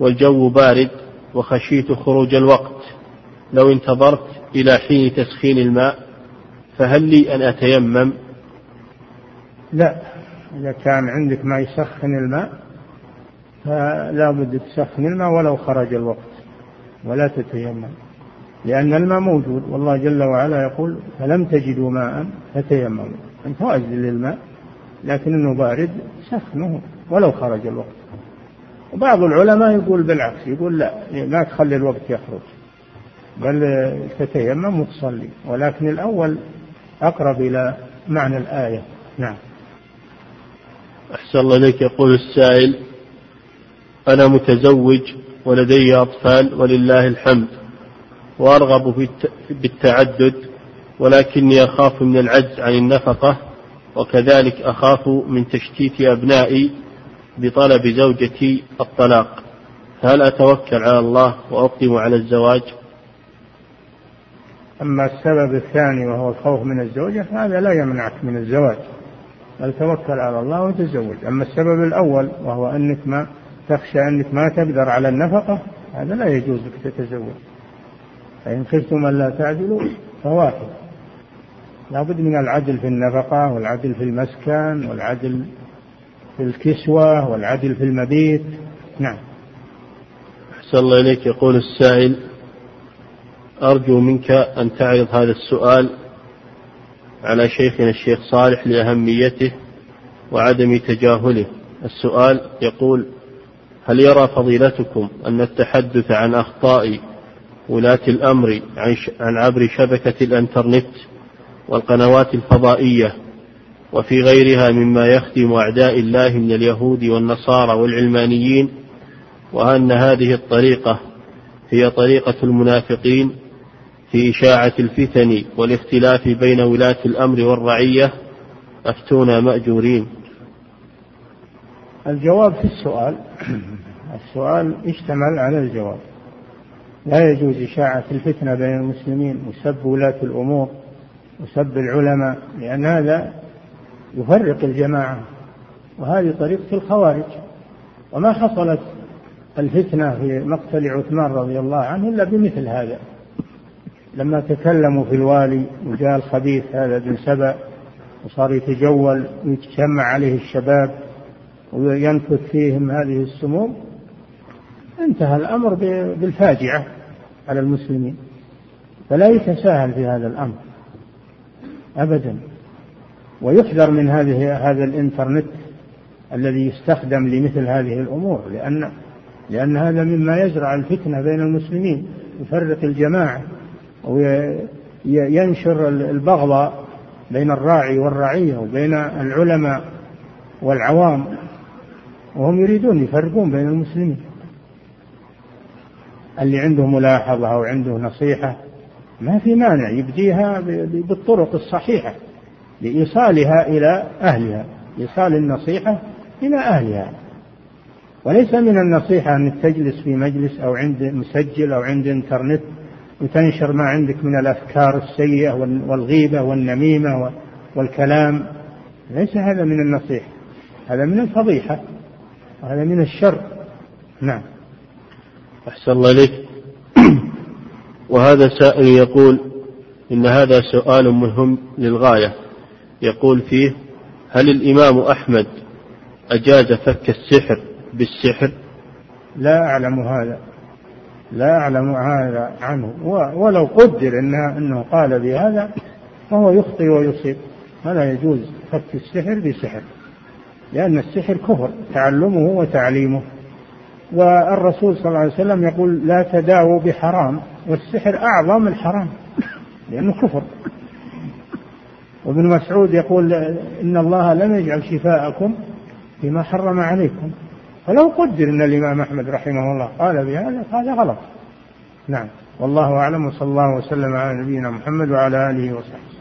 والجو بارد وخشيت خروج الوقت. لو انتظرت إلى حين تسخين الماء فهل لي أن أتيمم؟ لا. إذا كان عندك ما يسخن الماء فلا بد تسخن الماء ولو خرج الوقت. ولا تتيمم. لأن الماء موجود. والله جل وعلا يقول فلم تجدوا ماء فتيمموا. أنت واجد للماء لكن إنه بارد سخنه ولو خرج الوقت. وبعض العلماء يقول بالعكس يقول لا لا تخلي الوقت يخرج. بل تتيمم وتصلي. ولكن الأول أقرب إلى معنى الآية. نعم. أحسن الله إليك. يقول السائل أنا متزوج ولدي أطفال ولله الحمد. وأرغب بالتعدد ولكني أخاف من العجز عن النفقة وكذلك أخاف من تشتيت أبنائي بطلب زوجتي الطلاق. هل أتوكل على الله وأقدم على الزواج؟ أما السبب الثاني وهو الخوف من الزوجة فهذا لا يمنعك من الزواج. بل توكل على الله وتزوج. أما السبب الأول وهو أنك ما تخشى أنك ما تقدر على النفقة هذا لا يجوز لك تتزوج. فإن خفتم ألا تعدلوا فواحد. لابد من العدل في النفقة والعدل في المسكن والعدل في الكسوة والعدل في المبيت. نعم. أحسن الله إليك. يقول السائل أرجو منك أن تعرض هذا السؤال على شيخنا الشيخ صالح لأهميته وعدم تجاهله. السؤال يقول هل يرى فضيلتكم أن التحدث عن أخطاء ولاة الأمر عن عبر شبكة الإنترنت والقنوات الفضائية وفي غيرها مما يخدم أعداء الله من اليهود والنصارى والعلمانيين وأن هذه الطريقة هي طريقة المنافقين في إشاعة الفتن والاختلاف بين ولاة الأمر والرعية. أفتونا مأجورين. الجواب في السؤال. *clears throat* السؤال اشتمل على الجواب. لا يجوز إشاعة الفتنة بين المسلمين وسب ولاة الأمور وسب العلماء لأن هذا يفرق الجماعة وهذه طريقة الخوارج. وما حصلت الفتنة في مقتل عثمان رضي الله عنه إلا بمثل هذا. لما تكلموا في الوالي وجاء الخبيث هذا بن سبأ وصار يتجول ويتجمع عليه الشباب وينفث فيهم هذه السموم انتهى الأمر بالفاجعة. على المسلمين. فلا يتساهل في هذا الأمر. أبدا. ويحذر من هذه هذا الإنترنت الذي يستخدم لمثل هذه الأمور. لأن لأن هذا مما يزرع الفتنة بين المسلمين. يفرق الجماعة. وينشر البغضاء بين الراعي والرعية وبين العلماء والعوام. وهم يريدون يفرقون بين المسلمين. اللي عنده ملاحظة أو عنده نصيحة ما في مانع يبديها بالطرق الصحيحة لإيصالها إلى أهلها إيصال النصيحة إلى أهلها. وليس من النصيحة أنك تجلس في مجلس أو عند مسجل أو عند إنترنت وتنشر ما عندك من الأفكار السيئة والغيبة والنميمة والكلام. ليس هذا من النصيحة هذا من الفضيحة هذا من الشر. نعم. أحسن الله إليك. *clears throat* وهذا سائل يقول إن هذا سؤال مهم للغاية. يقول فيه هل الإمام أحمد أجاز فك السحر بالسحر؟ لا أعلم هذا. لا أعلم هذا عنه. ولو قدر إنه, إنه قال بهذا فهو يخطئ ويصيب. فلا يجوز فك السحر بسحر لأن السحر كفر تعلمه وتعليمه. والرسول صلى الله عليه وسلم يقول لا تداووا بحرام والسحر أعظم الحرام لأنه كفر. وابن مسعود يقول إن الله لم يجعل شفاءكم فيما حرم عليكم. فلو قدر أن الإمام أحمد رحمه الله قال بهذا هذا غلط. نعم. والله أعلم وصلى الله وسلم على نبينا محمد وعلى آله وصحبه.